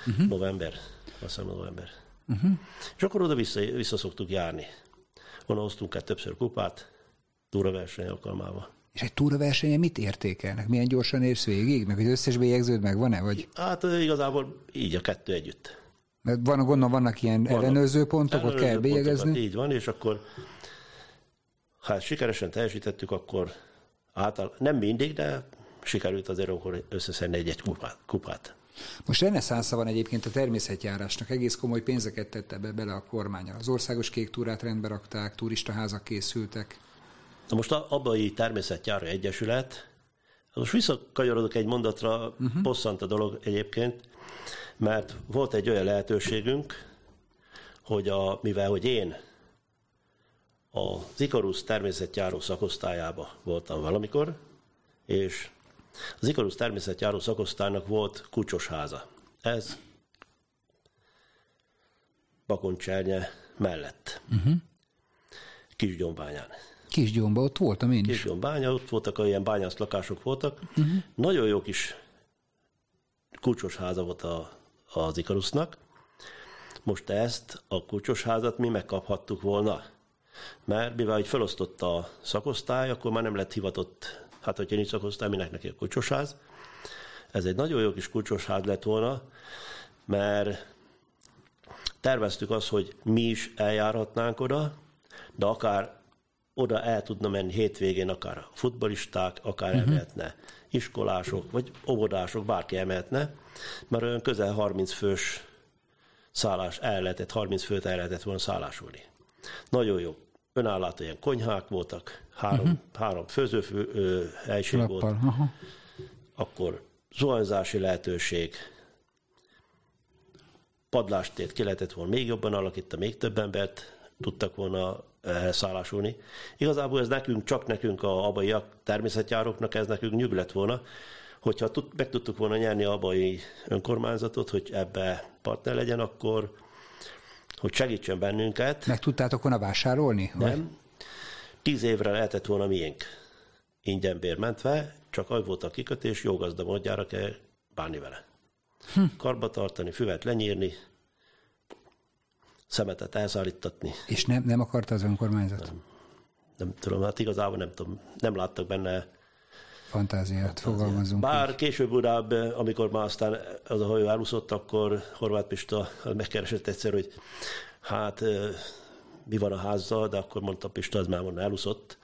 Uh-huh. November. Azt hiszem november. Uh-huh. És akkor oda vissza, vissza szoktuk járni. Onnan hoztunk el többször kupát, túraverseny alkalmával.
És egy túraversenyen mit értékelnek? Milyen gyorsan érsz végig? Meg az összes bélyegződ megvan-e? Vagy?
Hát igazából így a kettő együtt.
Mert van, gondolom vannak ilyen vannak. ellenőrző pontok, ott kell bélyegezni.
Így van, és akkor ha ezt sikeresen teljesítettük, akkor által, nem mindig, de sikerült azért akkor összeszedni egy-egy kupát. kupát.
Most reneszánsza van egyébként a természetjárásnak, egész komoly pénzeket tette be bele a kormánya. Az országos kék túrát rendbe rakták, turistaházak készültek.
Na most a Abai Természetjáró Egyesület, most visszakanyarodok egy mondatra, uh-huh. bosszant a dolog egyébként, mert volt egy olyan lehetőségünk, hogy a, mivel hogy én az Ikarus természetjáró szakosztályába voltam valamikor, és az Ikarus természetjáró szakosztálynak volt kucsos háza. Ez Bakoncsernye mellett. Uh-huh. Kisgyombányán.
Kisgyomba, ott voltam én is.
Kisgyombánya, ott voltak olyan bányász lakások voltak. Uh-huh. Nagyon jó kis kulcsos háza volt a az Ikarusznak. Most ezt a kulcsos házat mi megkaphattuk volna. Mert mivel hogy felosztotta a szakosztály, akkor már nem lett hivatott, hát hogyha nincs szakosztály, minek neki a kulcsos ház. Ez egy nagyon jó kis kulcsos ház lett volna, mert terveztük azt, hogy mi is eljárhatnánk oda, de akár oda el tudna menni hétvégén, akár a futbolisták, akár uh-huh. elmehetne iskolások, vagy óvodások, bárki emelhetne, mert olyan közel 30 fős szállás, el lehetett, 30 főt el lehetett volna szállásolni. Nagyon jó. Önállátó ilyen konyhák voltak, három, uh-huh. három főzőfő ö, helység
Lappal.
volt,
Aha.
akkor zuhanyzási lehetőség, padlástét ki lehetett volna még jobban alakítani, még több embert tudtak volna szállásulni. Igazából ez nekünk, csak nekünk a abaiak, természetjáróknak ez nekünk nyug lett volna, hogyha tud, meg tudtuk volna nyerni a abai önkormányzatot, hogy ebbe partner legyen, akkor hogy segítsen bennünket.
Meg tudtátok volna vásárolni? Vagy?
Nem. Tíz évre lehetett volna miénk ingyen bérmentve, csak az volt a kikötés, jó gazda módjára kell bánni vele. Hm. Karba tartani, füvet lenyírni, szemetet elszállítatni.
És nem, nem akarta az önkormányzat?
Nem tudom, hát igazából nem tudom, nem láttak benne.
Fantáziát, fogalmazunk.
Bár később urább, amikor már aztán az a hajó elúszott, akkor Horváth Pista megkeresett egyszer, hogy hát mi van a házzal, de akkor mondta Pista, az már mondta elúszott.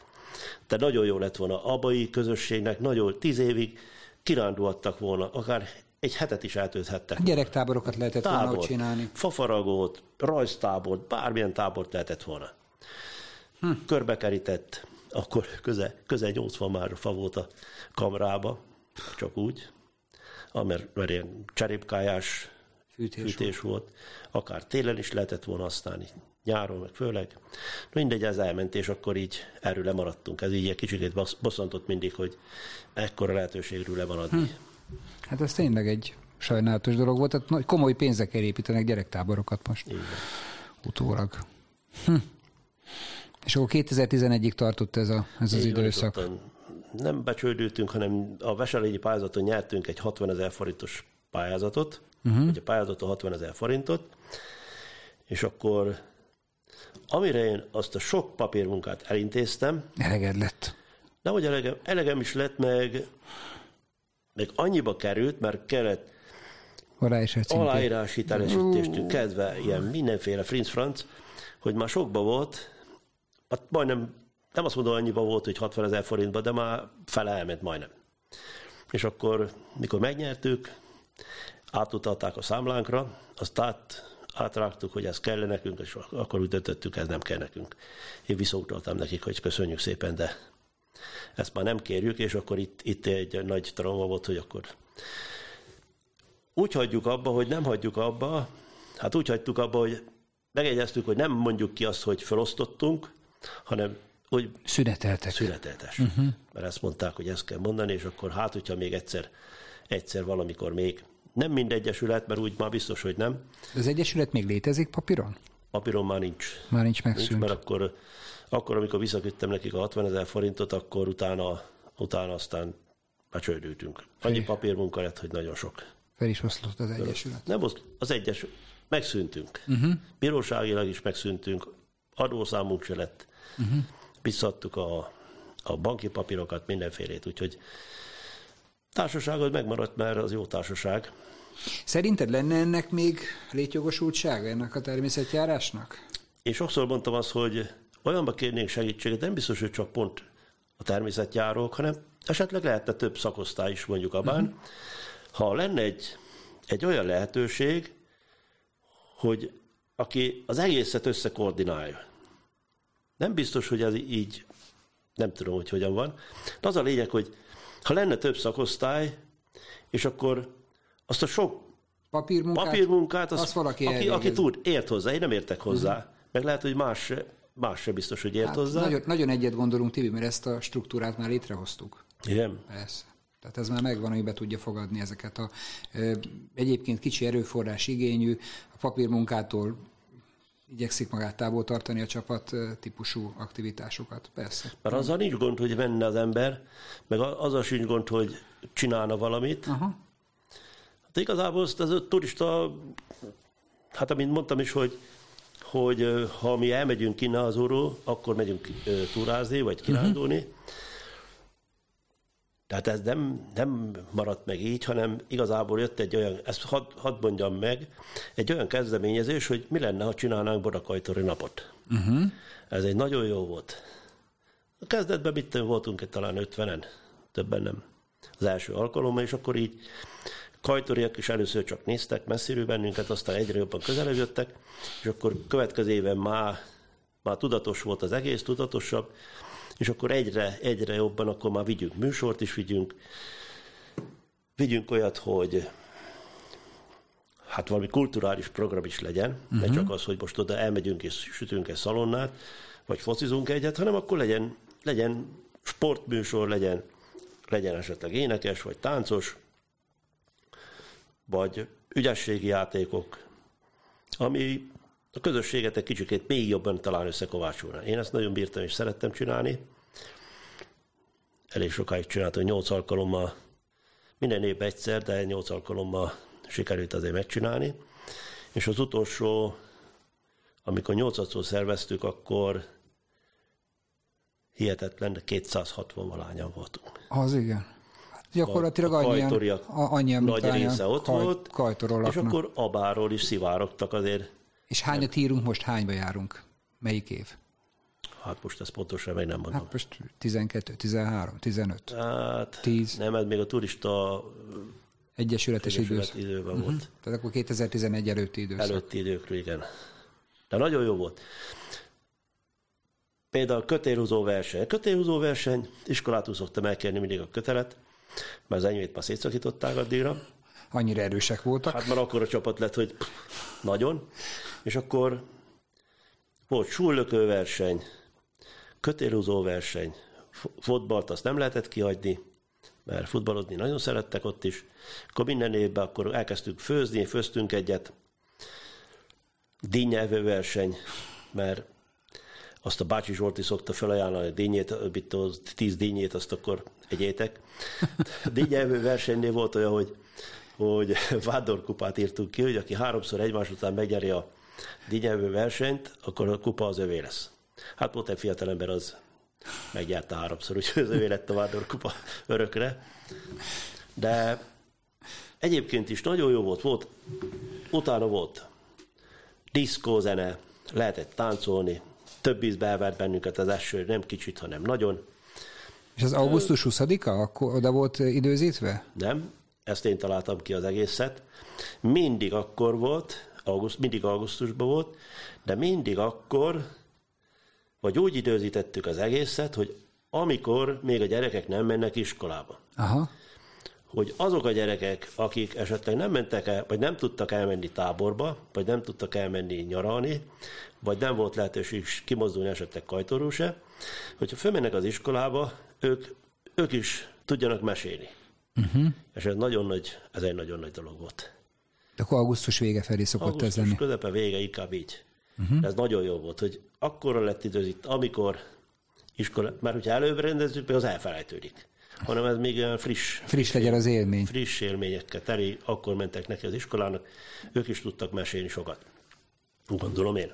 De nagyon jó lett volna abai közösségnek, nagyon tíz évig kirándulhattak volna, akár egy hetet is eltölthettek.
Gyerektáborokat lehetett volna ott csinálni.
fafaragót, rajztábort, bármilyen tábort lehetett volna. Hm. Körbekerített, akkor köze, köze 80 már fa volt a kamrába, csak úgy, mert, mert ilyen cserépkájás
Fűtés
fűtés volt. Akár télen is lehetett volna használni, nyáron meg főleg. Mindegy, ez elment, és akkor így erről lemaradtunk. Ez így egy kicsit bosszantott mindig, hogy ekkora lehetőségről lemaradni. Hm.
Hát ez tényleg egy sajnálatos dolog volt. Tehát nagy- komoly pénzekkel építenek gyerektáborokat most. Utólag. Hm. És akkor 2011-ig tartott ez, a, ez az
Így van,
időszak.
ottan Nem becsődültünk, hanem a Veselényi pályázaton nyertünk egy 60 ezer forintos pályázatot, uh-huh. vagy a pályázaton 60 ezer forintot, és akkor amire én azt a sok papírmunkát elintéztem,
Eleged lett.
nem hogy elegem, elegem is lett, meg, meg annyiba került, mert kellett aláírás hitelesítéstől kezdve ilyen mindenféle frinc franc, hogy már sokba volt, hát majdnem, nem azt mondom, annyiba volt, hogy 60 ezer forintba, de már fele elment majdnem. És akkor, mikor megnyertük, átutalták a számlánkra, azt át, átrágtuk, hogy ez kell nekünk, és akkor úgy döntöttük, ez nem kell nekünk. Én visszautaltam nekik, hogy köszönjük szépen, de ezt már nem kérjük, és akkor itt, itt egy nagy trauma volt, hogy akkor úgy hagyjuk abba, hogy nem hagyjuk abba, hát úgy hagytuk abba, hogy megegyeztük, hogy nem mondjuk ki azt, hogy felosztottunk, hanem úgy
Szüneteltek.
születeltes. Uh-huh. Mert ezt mondták, hogy ezt kell mondani, és akkor hát, hogyha még egyszer, egyszer valamikor még, nem mind egyesület, mert úgy már biztos, hogy nem,
az Egyesület még létezik papíron?
papíron már nincs.
Már nincs
nincs
megszűnt.
mert akkor, akkor, amikor visszaküldtem nekik a 60 ezer forintot, akkor utána, utána aztán becsődültünk. Annyi papírmunka lett, hogy nagyon sok.
Fel is oszlott az Egyesület.
Nem az, az egyes, megszűntünk. Uh-huh. Bíróságilag is megszűntünk, adószámunk se lett. Uh-huh. Visszadtuk a, a banki papírokat, mindenfélét, úgyhogy társaságod megmaradt, mert az jó társaság.
Szerinted lenne ennek még létjogosultsága, ennek a természetjárásnak?
És sokszor mondtam azt, hogy olyanba kérnénk segítséget, nem biztos, hogy csak pont a természetjárók, hanem esetleg lehetne több szakosztály is mondjuk abban. Uh-huh. Ha lenne egy, egy olyan lehetőség, hogy aki az egészet összekoordinálja. Nem biztos, hogy ez így, nem tudom, hogy hogyan van. De az a lényeg, hogy ha lenne több szakosztály, és akkor azt a sok
Papírmunkát?
papírmunkát, az,
azt valaki
aki, aki tud, ért hozzá, én nem értek hozzá. Uh-huh. Meg lehet, hogy más, más se biztos, hogy ért
Hát,
hozzá.
nagyon, nagyon egyet gondolunk, Tibi, mert ezt a struktúrát már létrehoztuk.
Igen.
Persze. Tehát ez már megvan, hogy be tudja fogadni ezeket a egyébként kicsi erőforrás igényű, a papírmunkától igyekszik magát távol tartani a csapat típusú aktivitásokat. Persze.
Mert azzal nincs gond, hogy menne az ember, meg a- azzal sincs gond, hogy csinálna valamit.
Aha.
Hát igazából ez a turista, hát amint mondtam is, hogy, hogy ha mi elmegyünk kínázóról, akkor megyünk túrázni, vagy kirándulni. Uh-huh. Tehát ez nem, nem maradt meg így, hanem igazából jött egy olyan, ezt hadd had mondjam meg, egy olyan kezdeményezés, hogy mi lenne, ha csinálnánk Bodakajtori napot. Uh-huh. Ez egy nagyon jó volt. A kezdetben mit voltunk talán 50-en, többen nem. Az első alkalommal, és akkor így kajtoriak is először csak néztek messziről bennünket, aztán egyre jobban közelebb jöttek, és akkor következő éven már, már tudatos volt az egész, tudatosabb, és akkor egyre, egyre jobban, akkor már vigyünk műsort is, vigyünk, vigyünk olyat, hogy hát valami kulturális program is legyen, uh-huh. ne mhm. csak az, hogy most oda elmegyünk és sütünk egy szalonnát, vagy focizunk egyet, hanem akkor legyen, legyen sportműsor, legyen, legyen esetleg énekes, vagy táncos, vagy ügyességi játékok, ami a közösséget egy kicsikét még jobban talán összekovácsolna. Én ezt nagyon bírtam és szerettem csinálni. Elég sokáig csináltam, nyolc alkalommal, minden évben egyszer, de nyolc alkalommal sikerült azért megcsinálni. És az utolsó, amikor nyolcadszor szerveztük, akkor hihetetlen, de 260 valányan voltunk.
Az igen. Gyakorlatilag a, a annyian, annyian
nagy része ott kaj, volt, és akkor abáról is szivárogtak azért.
És hányat írunk most, hányba járunk? Melyik év?
Hát most ezt pontosan meg nem mondom.
Hát most 12, 13, 15,
hát 10. Nem, ez még a turista
Egyesületes
idősz. időben uh-huh. volt.
Tehát akkor 2011 előtti időszak.
Előtti időkről, igen. De nagyon jó volt. Például kötélhúzó verseny. Kötélhúzó verseny, iskolától szoktam elkérni mindig a kötelet, mert az enyémét már szétszakították addigra.
Annyira erősek voltak.
Hát már akkor a csapat lett, hogy nagyon. És akkor volt súllökő verseny, kötélhúzó verseny, fotbalt azt nem lehetett kihagyni, mert futballozni nagyon szerettek ott is. Akkor minden évben akkor elkezdtük főzni, főztünk egyet. Dínyelvő verseny, mert azt a Bácsi Zsolti szokta felajánlani a dínyét, tíz dínyét, azt akkor egyétek. Dínyelvő versenynél volt olyan, hogy, hogy vádorkupát írtunk ki, hogy aki háromszor egymás után megnyeri a dínyelvő versenyt, akkor a kupa az övé lesz. Hát volt egy fiatalember, az megnyerte háromszor, úgyhogy az övé lett a vádorkupa örökre. De egyébként is nagyon jó volt, volt utána volt diszkózene, lehetett táncolni, több íz elvert bennünket az eső, nem kicsit, hanem nagyon.
És az augusztus 20-a, akkor oda volt időzítve?
Nem, ezt én találtam ki az egészet. Mindig akkor volt, auguszt, mindig augusztusban volt, de mindig akkor, vagy úgy időzítettük az egészet, hogy amikor még a gyerekek nem mennek iskolába.
Aha.
Hogy azok a gyerekek, akik esetleg nem mentek el, vagy nem tudtak elmenni táborba, vagy nem tudtak elmenni nyaralni, vagy nem volt lehetőség kimozdulni esetleg kajtorú se, hogyha fölmennek az iskolába, ők, ők is tudjanak mesélni. Uh-huh. És ez nagyon nagy, ez egy nagyon nagy dolog volt.
De akkor augusztus vége felé szokott augusztus ez lenni.
közepe vége, inkább így. Uh-huh. Ez nagyon jó volt, hogy akkora lett időzít, amikor iskola, mert hogyha előbb rendezzük, az elfelejtődik. Hanem ez még olyan friss.
Friss legyen az élmény.
Friss élményekkel teli, akkor mentek neki az iskolának, ők is tudtak mesélni sokat. Gondolom én.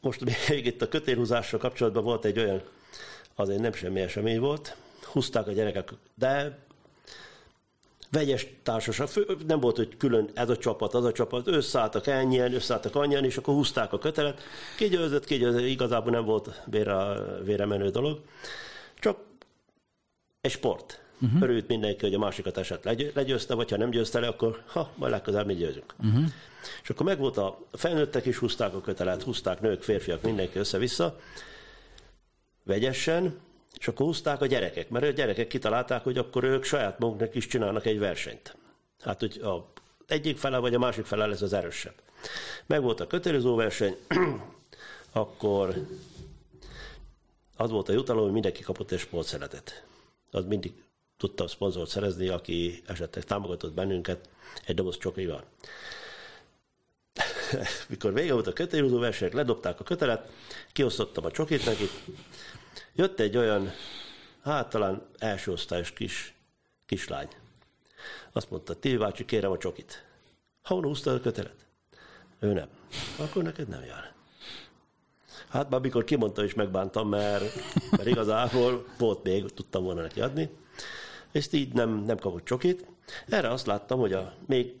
Most még itt a kötélhúzással kapcsolatban volt egy olyan, azért nem semmi esemény volt, húzták a gyerekek, de vegyes társaság, nem volt, hogy külön ez a csapat, az a csapat, összeálltak ennyien, összeálltak annyian, és akkor húzták a kötelet, kigyőzött, kigyőzött, igazából nem volt vére, vére menő dolog, egy sport. Uh-huh. Örült mindenki, hogy a másikat eset legyőzte, vagy ha nem győzte le, akkor ha, majd legközelebb mi győzünk. Uh-huh. És akkor megvolt a felnőttek is húzták a kötelet, húzták nők, férfiak, mindenki össze-vissza, vegyesen, és akkor húzták a gyerekek, mert a gyerekek kitalálták, hogy akkor ők saját maguknak is csinálnak egy versenyt. Hát, hogy a egyik fele vagy a másik fele lesz az erősebb. Meg volt a kötelező verseny, akkor az volt a jutalom, hogy mindenki kapott egy sportszeletet. Az mindig tudta a szponzort szerezni, aki esetleg támogatott bennünket egy doboz csokival. Mikor vége volt a kötélhúzó verseny, ledobták a kötelet, kiosztottam a csokit neki, jött egy olyan, hát talán első osztályos kis, kislány. Azt mondta, Tibi bácsi, kérem a csokit. Honnan húzta a kötelet? Ő nem. Akkor neked nem jár. Hát már mikor kimondta, is megbántam, mert, mert igazából volt még, tudtam volna neki adni, és így nem, nem kapott csokit. Erre azt láttam, hogy a, még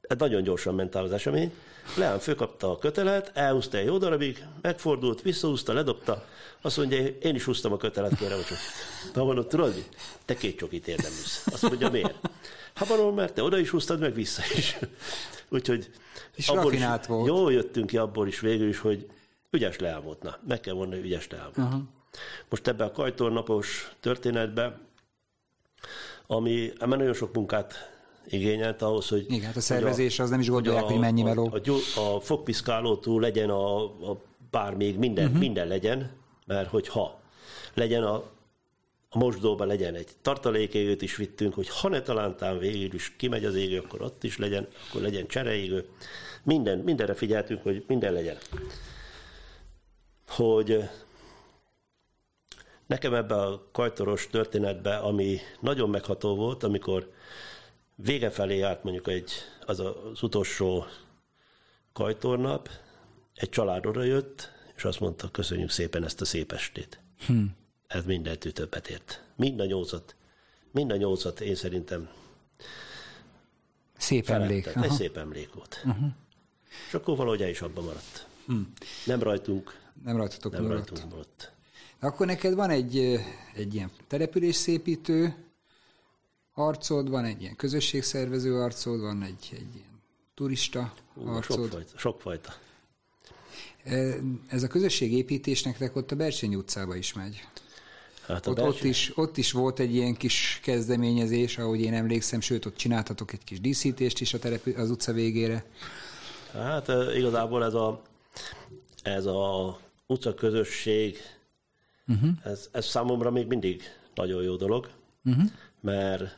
ez nagyon gyorsan ment el az esemény. Leán fölkapta a kötelet, elhúzta egy jó darabig, megfordult, visszahúzta, ledobta. Azt mondja, én is húztam a kötelet, kérem a csokit. De mondom, tudod mi? Te két csokit érdemlsz. Azt mondja, miért? Habaron, mert te oda is húztad, meg vissza is. Úgyhogy
És
abból is
volt.
Jó jöttünk ki abból is végül is, hogy ügyes leáll volt. Na, meg kell hogy ügyes leáll volt. Most ebbe a kajtornapos történetbe, ami ebben nagyon sok munkát igényelt ahhoz, hogy...
Igen, hát a
hogy
szervezés az nem is gondolják, hogy,
a,
mennyi
a,
meló.
a, gyó- a fogpiszkálótól legyen a, a bár még minden, uh-huh. minden legyen, mert hogyha legyen a, a mosdóba legyen egy tartalékégőt is vittünk, hogy ha ne talántán végül is kimegy az égő, akkor ott is legyen, akkor legyen csereégő. Minden, mindenre figyeltünk, hogy minden legyen. Hogy eh, nekem ebbe a kajtoros történetbe, ami nagyon megható volt, amikor vége felé járt mondjuk egy, az az utolsó kajtornap, egy család oda jött, és azt mondta, köszönjük szépen ezt a szép estét. Hm. Ez mindentől többet ért. Mind a nyolcat, mind a nyolcat én szerintem
Szép emlék.
felettet. Egy
Aha.
szép emlék volt. Uh-huh. És akkor valahogy el is abba maradt. Hm. Nem rajtunk,
Nem rajtatok
nem
maradt.
rajtunk.
Akkor neked van egy, egy ilyen településszépítő arcod, van egy ilyen közösségszervező arcod, van egy, egy ilyen turista
Ú,
arcod.
Sokfajta, sokfajta.
E, Ez a közösségépítés nektek ott a Bercsényi utcába is megy.
Hát
Ott, ott, is, ott is volt egy ilyen kis kezdeményezés, ahogy én emlékszem, sőt, ott csináltatok egy kis díszítést is a telepü- az utca végére.
Hát eh, igazából ez a, ez a utca közösség, uh-huh. ez, ez számomra még mindig nagyon jó dolog, uh-huh. mert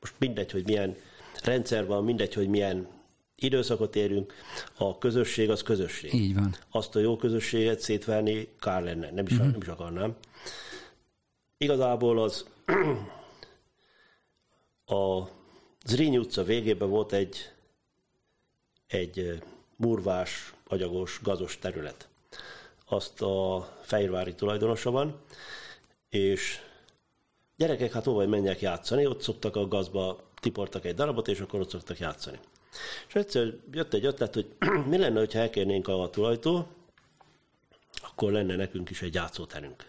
most mindegy, hogy milyen rendszer van, mindegy, hogy milyen időszakot érünk, a közösség az közösség.
Így van.
Azt a jó közösséget szétverni kár lenne, nem is, uh-huh. nem is akarnám. Igazából az a Zrínyi utca végében volt egy egy murvás, agyagos, gazos terület. Azt a Fehérvári tulajdonosa van, és gyerekek hát hova menjek játszani, ott szoktak a gazba, tiportak egy darabot, és akkor ott szoktak játszani. És egyszer jött egy ötlet, hogy mi lenne, ha elkérnénk a tulajtól, akkor lenne nekünk is egy játszóterünk.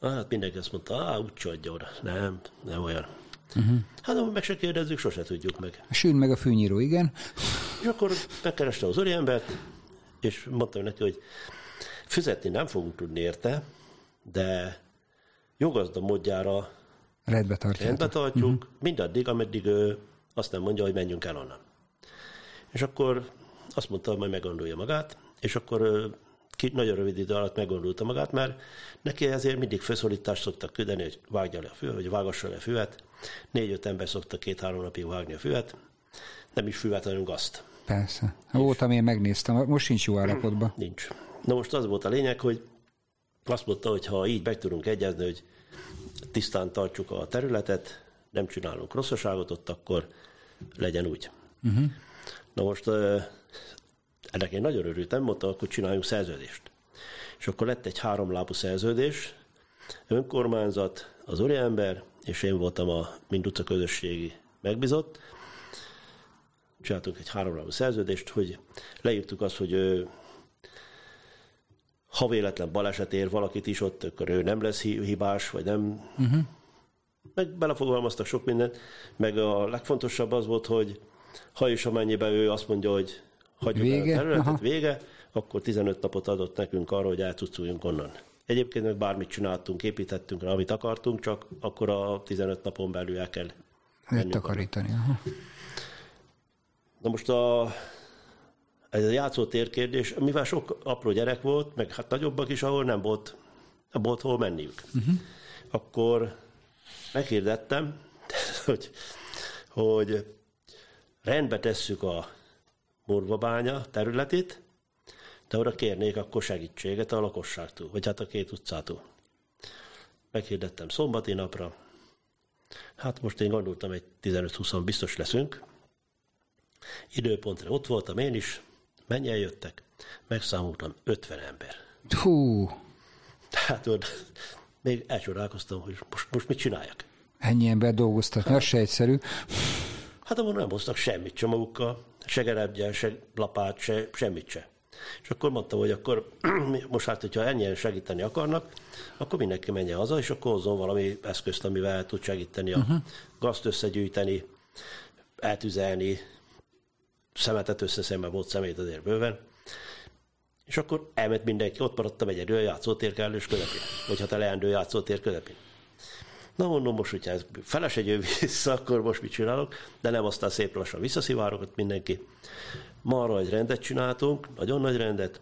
Hát mindenki azt mondta, á, úgy adja oda. Nem, nem olyan. Uh-huh. Hát meg se kérdezzük, sose tudjuk meg.
Sűn meg a fűnyíró, igen.
És akkor megkereste az úriembert, és mondtam neki, hogy fizetni nem fogunk tudni érte, de jogazda módjára
Rendbe
rendbe tartjuk, uh-huh. mindaddig, ameddig ő azt nem mondja, hogy menjünk el onnan. És akkor azt mondta, hogy majd meggondolja magát, és akkor ki, nagyon rövid idő alatt meggondolta magát, mert neki ezért mindig felszólítást szoktak küldeni, hogy vágja le a füvet, vagy vágassa le a füvet. Négy-öt ember szokta két-három napig vágni a füvet, nem is füvet, hanem gazt.
Persze. Voltam, én megnéztem. Most sincs jó állapotban.
Nincs. Na most az volt a lényeg, hogy azt mondta, hogy ha így meg tudunk egyezni, hogy tisztán tartjuk a területet, nem csinálunk rosszaságot ott, akkor legyen úgy. Uh-huh. Na most ennek én nagyon örültem, mondta, akkor csináljunk szerződést. És akkor lett egy háromlábú szerződés, önkormányzat, az úriember, és én voltam a Mind utca közösségi megbízott. Csináltunk egy háromlábú szerződést, hogy leírtuk azt, hogy ha véletlen baleset ér valakit is ott, akkor ő nem lesz hi- hibás, vagy nem. Uh-huh. Meg belefogalmaztak sok mindent, meg a legfontosabb az volt, hogy ha és amennyiben ő azt mondja, hogy hagyjuk el
Vége?
a területet,
Aha.
vége, akkor 15 napot adott nekünk arra, hogy elcuculjunk onnan. Egyébként meg bármit csináltunk, építettünk rá, amit akartunk, csak akkor a 15 napon belül el kell
Lehet
mennünk onnan.
takarítani. Aha.
Na most a, ez a játszótér kérdés, mivel sok apró gyerek volt, meg hát nagyobbak is, ahol nem volt, nem volt hol menniük. Uh-huh. Akkor meghirdettem, hogy, hogy rendbe tesszük a Murvabánya területét, de oda kérnék akkor segítséget a lakosságtól, vagy hát a két utcától. Meghirdettem szombati napra. Hát most én gondoltam, egy 15-20 biztos leszünk, Időpontra ott voltam én is, mennyien jöttek, megszámoltam 50 ember.
Hú,
Tehát még elcsodálkoztam, hogy most, most mit csináljak.
ennyi ember dolgoztatni, az se egyszerű.
Hát abban nem hoztak semmit se magukkal, se gerebgyel, se lapát, se, semmit se. És akkor mondtam, hogy akkor most hát, hogyha ennyien segíteni akarnak, akkor mindenki menjen haza, és akkor hozzon valami eszközt, amivel tud segíteni a uh-huh. gazt összegyűjteni, eltüzelni, szemetet összeszembe volt szemét azért bőven, és akkor elment mindenki, ott maradtam egyedül a játszótér kellős közepén, vagy ha te leendő játszótér közepén. Na mondom, most, hogyha ez feles egy vissza, akkor most mit csinálok? De nem, aztán szép lassan visszaszivárogott mindenki. Marra egy rendet csináltunk, nagyon nagy rendet.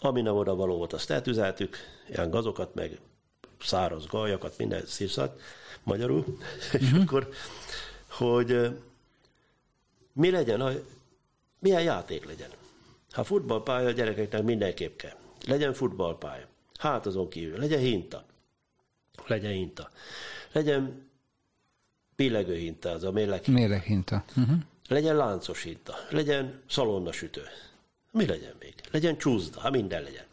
Ami nem oda való volt, azt eltüzeltük, ilyen gazokat, meg száraz gajakat, minden szívszat, magyarul. Uh-huh. És akkor, hogy mi legyen, a, milyen játék legyen. Ha futballpálya a gyerekeknek mindenképp kell. Legyen futballpálya. Hát azon kívül. Legyen hinta. Legyen hinta. Legyen pillegő hinta, az a mérleg
hinta. Mérleg hinta. Uh-huh.
Legyen láncos hinta. Legyen szalonnasütő. Mi legyen még? Legyen csúszda, ha minden legyen.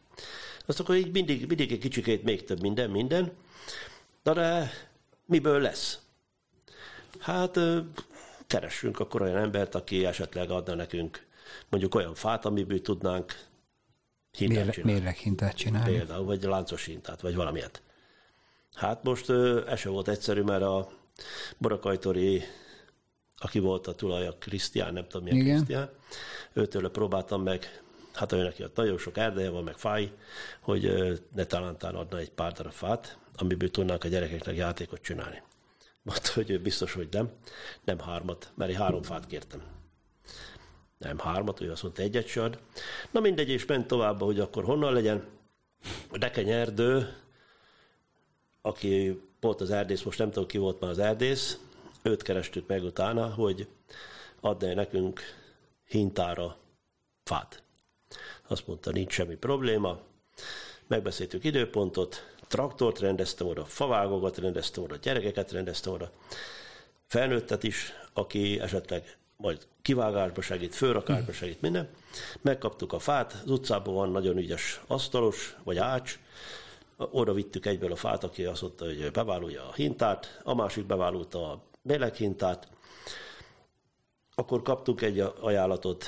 Azt akkor így mindig, mindig egy kicsikét még több minden, minden. Na de miből lesz? Hát keressünk akkor olyan embert, aki esetleg adna nekünk mondjuk olyan fát, amiből tudnánk
hintát Mérle, csinálni. Mérleghintát csinálni.
Például, vagy láncos hintát, vagy valamilyet. Hát most ez se volt egyszerű, mert a Borakajtori, aki volt a tulaj, a Krisztián, nem tudom milyen Krisztián, őtől próbáltam meg, hát olyan neki ott nagyon sok erdeje van, meg fáj, hogy ne talántán adna egy pár darab fát, amiből tudnánk a gyerekeknek játékot csinálni. Mondta, hogy ő biztos, hogy nem. Nem hármat, mert én három fát kértem. Nem hármat, ő azt mondta, egyet se ad. Na mindegy, és ment tovább, hogy akkor honnan legyen. A Dekeny Erdő, aki volt az erdész, most nem tudom ki volt már az erdész, őt kerestük meg utána, hogy adna nekünk hintára fát. Azt mondta, nincs semmi probléma. Megbeszéltük időpontot, traktort rendeztem oda, favágokat rendeztem oda, gyerekeket rendeztem oda, felnőttet is, aki esetleg majd kivágásba segít, főrakásba segít, minden. Megkaptuk a fát, az utcában van nagyon ügyes asztalos, vagy ács, oda vittük egyből a fát, aki azt mondta, hogy beválulja a hintát, a másik beválulta a meleghintát, akkor kaptunk egy ajánlatot,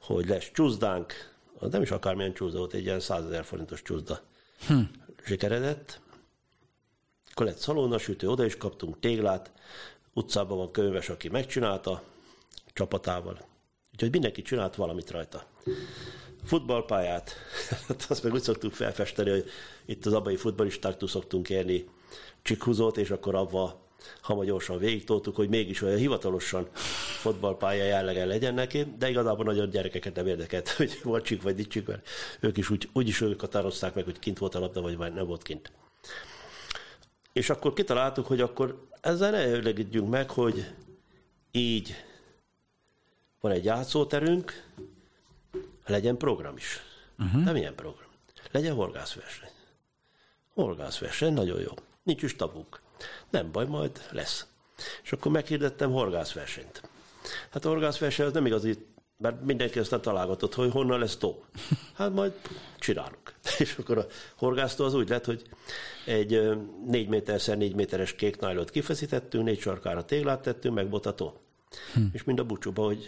hogy lesz csúszdánk, az nem is akármilyen csúszda volt, egy ilyen 100 ezer forintos csúszda. Hm sikeredett. Akkor lett szalonnasütő, oda is kaptunk téglát, utcában van könyves, aki megcsinálta csapatával. Úgyhogy mindenki csinált valamit rajta. Futballpályát, hát azt meg úgy szoktuk felfesteni, hogy itt az abai futballistáktól szoktunk érni csikhuzót, és akkor abba hamar gyorsan végigtoltuk, hogy mégis olyan hivatalosan fotballpálya jellegen legyen neki, de igazából nagyon gyerekeket nem érdekelt, hogy volt csik vagy nincs csik, mert ők is úgy, úgy is ők határozták meg, hogy kint volt a labda, vagy nem volt kint. És akkor kitaláltuk, hogy akkor ezzel ne ölegedjünk meg, hogy így van egy játszóterünk, legyen program is. Uh-huh. Nem ilyen program. Legyen horgászverseny. Horgászverseny, nagyon jó. Nincs is tabuk. Nem baj, majd lesz. És akkor meghirdettem horgászversenyt. Hát a horgászverseny az nem igazi, mert mindenki aztán találgatott, hogy honnan lesz tó. Hát majd csinálunk. És akkor a horgásztó az úgy lett, hogy egy 4 méterszer 4 méteres kék nájlot kifeszítettünk, négy sarkára téglát tettünk, meg volt a tó. Hm. És mind a bucsúba, hogy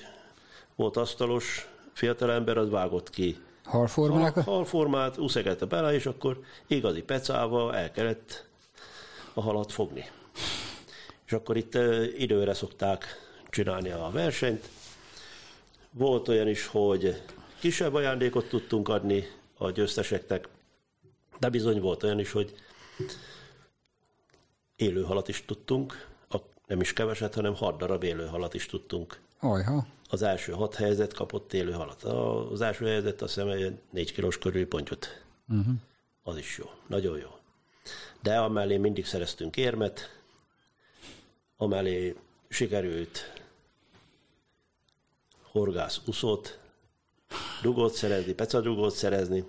volt asztalos fiatalember, az vágott ki
Halformákat?
Halformát, uszegelte bele, és akkor igazi pecával el kellett a halat fogni. És akkor itt időre szokták csinálni a versenyt. Volt olyan is, hogy kisebb ajándékot tudtunk adni a győzteseknek, de bizony volt olyan is, hogy élő halat is tudtunk, nem is keveset, hanem hat darab élő halat is tudtunk.
Ajha.
Az első hat helyzet kapott élő halat. Az első helyzet azt hiszem négy kilós körül pontyot. Uh-huh. Az is jó, nagyon jó de amellé mindig szereztünk érmet, amellé sikerült horgász uszót, dugót szerezni, pecadugót szerezni,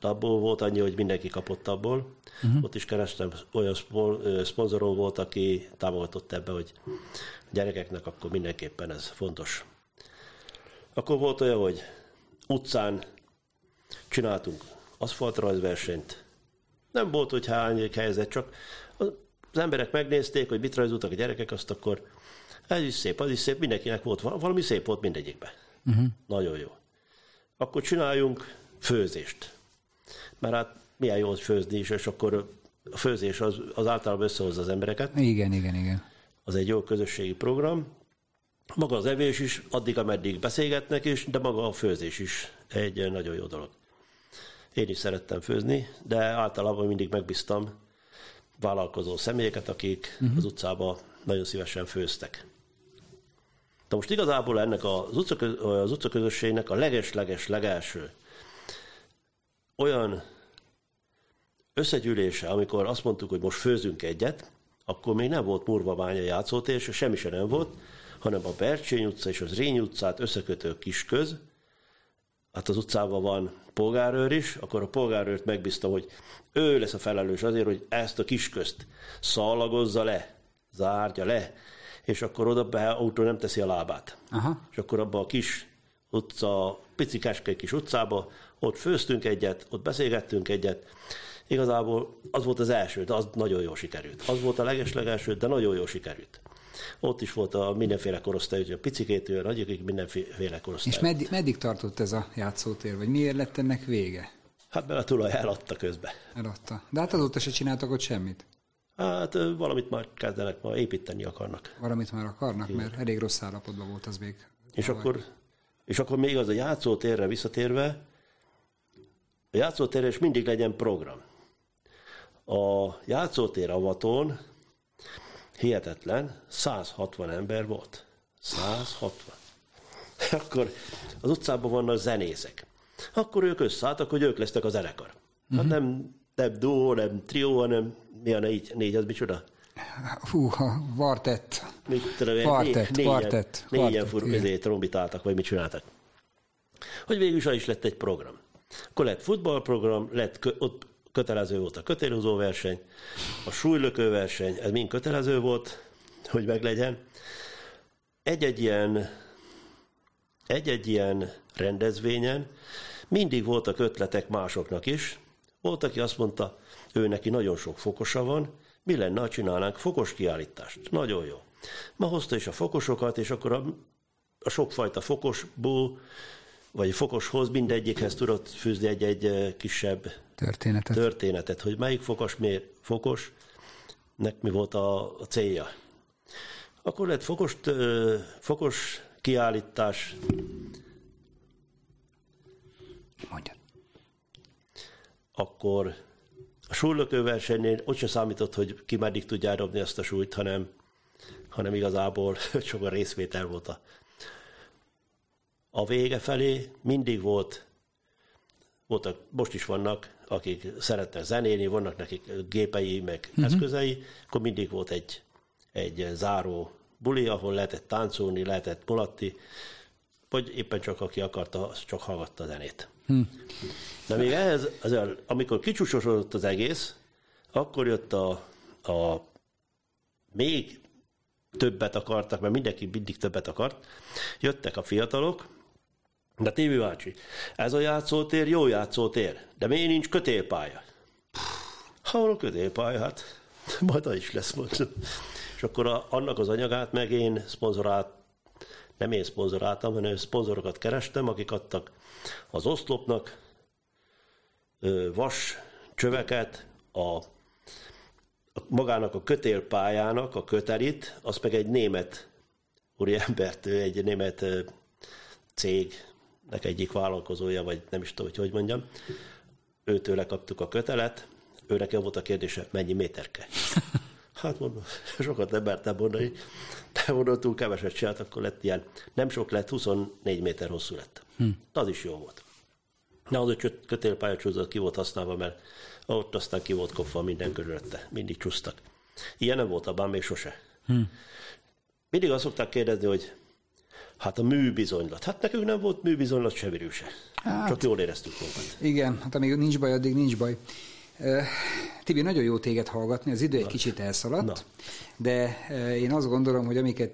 abból volt annyi, hogy mindenki kapott abból. Uh-huh. Ott is kerestem, olyan szponzorom volt, aki támogatott ebbe, hogy a gyerekeknek akkor mindenképpen ez fontos. Akkor volt olyan, hogy utcán csináltunk aszfaltrajzversenyt, nem volt, hogy hány helyzet, csak az emberek megnézték, hogy mit rajzoltak a gyerekek, azt akkor ez is szép, az is szép, mindenkinek volt valami szép volt mindegyikbe. Uh-huh. Nagyon jó. Akkor csináljunk főzést. Mert hát milyen jó főzni is, és akkor a főzés az, az általában összehozza az embereket.
Igen, igen, igen.
az egy jó közösségi program. Maga az evés is, addig, ameddig beszélgetnek is, de maga a főzés is egy nagyon jó dolog. Én is szerettem főzni, de általában mindig megbíztam vállalkozó személyeket, akik uh-huh. az utcába nagyon szívesen főztek. De most igazából ennek az, utcaköz, az utcaközösségnek a leges-leges legelső olyan összegyűlése, amikor azt mondtuk, hogy most főzünk egyet, akkor még nem volt Murvabánya játszótér, és semmi sem nem volt, hanem a Bercsény utca és az Rény utcát összekötő kisköz, hát az utcában van polgárőr is, akkor a polgárőrt megbíztam, hogy ő lesz a felelős azért, hogy ezt a kisközt szalagozza le, zárja le, és akkor oda be autó nem teszi a lábát. Aha. És akkor abban a kis utca, picikeskei kis utcába, ott főztünk egyet, ott beszélgettünk egyet. Igazából az volt az első, de az nagyon jól sikerült. Az volt a legeslegelső, de nagyon jól sikerült. Ott is volt a mindenféle korosztály, hogy a picikétől nagyokig mindenféle korosztály.
És meddig, meddig tartott ez a játszótér, vagy miért lett ennek vége?
Hát bele tulaj eladta közbe.
Eladta. De hát azóta se csináltak ott semmit.
Hát valamit már kezdenek, ma építeni akarnak.
Valamit már akarnak, Igen. mert elég rossz állapotban volt az még.
És akkor, és akkor még az a játszótérre visszatérve, a játszótérre is mindig legyen program. A játszótér avatón hihetetlen, 160 ember volt. 160. Akkor az utcában vannak zenészek. Akkor ők összeálltak, hogy ők lesznek a zenekar. Hát uh-huh. nem, nem duó, nem trió, hanem mi a négy, négy az micsoda?
Hú, vartett.
Mit tudom, vartett, négy, vartett. Négyen, négyen fur, ezért trombitáltak, vagy mit csináltak. Hogy végül is is lett egy program. Akkor lett futballprogram, lett ott kötelező volt a kötélhúzó verseny, a súlylökő verseny, ez mind kötelező volt, hogy meglegyen. Egy-egy ilyen, egy-egy ilyen rendezvényen mindig voltak ötletek másoknak is. Volt, aki azt mondta, ő neki nagyon sok fokosa van, mi lenne, ha csinálnánk fokos kiállítást? Nagyon jó. Ma hozta is a fokosokat, és akkor a, a sokfajta fokosból, vagy fokoshoz mindegyikhez tudott fűzni egy-egy kisebb
történetet.
történetet, hogy melyik fokos miért fokos, nek mi volt a, a célja. Akkor lett fokos, fokos kiállítás.
Mondja.
Akkor a súlylökő versenynél ott sem számított, hogy ki meddig tudja dobni azt a súlyt, hanem, hanem igazából csak a részvétel volt a, a vége felé. Mindig volt, voltak, most is vannak, akik szeretnek zenélni, vannak nekik gépei, meg uh-huh. eszközei, akkor mindig volt egy, egy záró buli, ahol lehetett táncolni, lehetett mulatni, vagy éppen csak aki akarta, az csak hallgatta a zenét. Hmm. De még ehhez, azért, amikor kicsúsosodott az egész, akkor jött a, a még többet akartak, mert mindenki mindig többet akart, jöttek a fiatalok, de Tibi bácsi, ez a játszótér jó játszótér, de miért nincs kötélpálya? Ha van a kötélpálya, hát majd az is lesz mondom. És akkor a, annak az anyagát meg én szponzorált, nem én szponzoráltam, hanem szponzorokat kerestem, akik adtak az oszlopnak vas csöveket, a, a magának a kötélpályának a kötelit, az meg egy német úriembert, egy német cégnek egyik vállalkozója, vagy nem is tudom, hogy hogy mondjam, őtőle kaptuk a kötelet, őnek volt a kérdése, mennyi méterke. Hát mondom, sokat nem mertem mondani, de mondom, túl keveset csinált, akkor lett ilyen, nem sok lett, 24 méter hosszú lett. Hm. Az is jó volt. Na, az a kötélpályacsúzat ki volt használva, mert ott aztán ki volt kopva minden körülötte, mindig csúsztak. Ilyen nem volt abban még sose. Hm. Mindig azt szokták kérdezni, hogy hát a műbizonylat. Hát nekünk nem volt műbizonylat se virűse. Hát, Csak jól éreztük magunkat.
Igen, hát amíg nincs baj, addig nincs baj. Tibi, nagyon jó téged hallgatni, az idő egy kicsit elszaladt, Na. de én azt gondolom, hogy amiket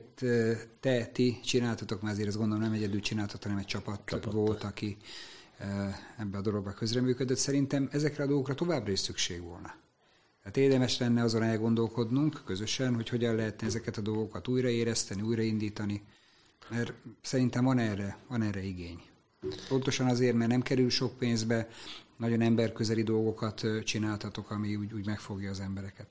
te, ti csináltatok, mert azért azt gondolom nem egyedül csináltatok, hanem egy csapat Csapatta. volt, aki ebbe a dologba közreműködött. Szerintem ezekre a dolgokra továbbra is szükség volna. Tehát érdemes lenne azon elgondolkodnunk közösen, hogy hogyan lehetne ezeket a dolgokat újraéreszteni, újraindítani, mert szerintem van erre, van erre igény. Pontosan azért, mert nem kerül sok pénzbe, nagyon emberközeli dolgokat csináltatok, ami úgy, úgy megfogja az embereket.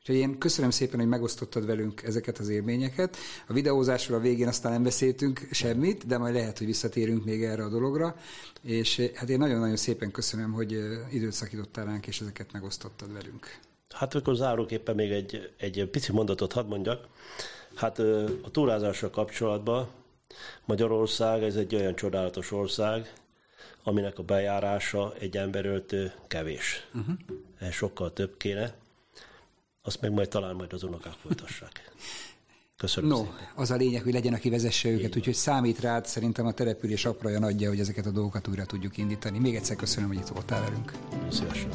Úgyhogy én köszönöm szépen, hogy megosztottad velünk ezeket az élményeket. A videózásról a végén aztán nem beszéltünk semmit, de majd lehet, hogy visszatérünk még erre a dologra. És hát én nagyon-nagyon szépen köszönöm, hogy időt szakítottál ránk, és ezeket megosztottad velünk.
Hát akkor záróképpen még egy, egy pici mondatot hadd mondjak. Hát a túrázással kapcsolatban Magyarország ez egy olyan csodálatos ország, aminek a bejárása egy emberöltő kevés. Uh-huh. Ez sokkal több kéne. Azt meg majd talán majd az unokák folytassák. Köszönöm
no,
szépen.
az a lényeg, hogy legyen, aki vezesse őket, úgyhogy számít rád, szerintem a település apraja nagyja, hogy ezeket a dolgokat újra tudjuk indítani. Még egyszer köszönöm, hogy itt voltál velünk.
Szívesen.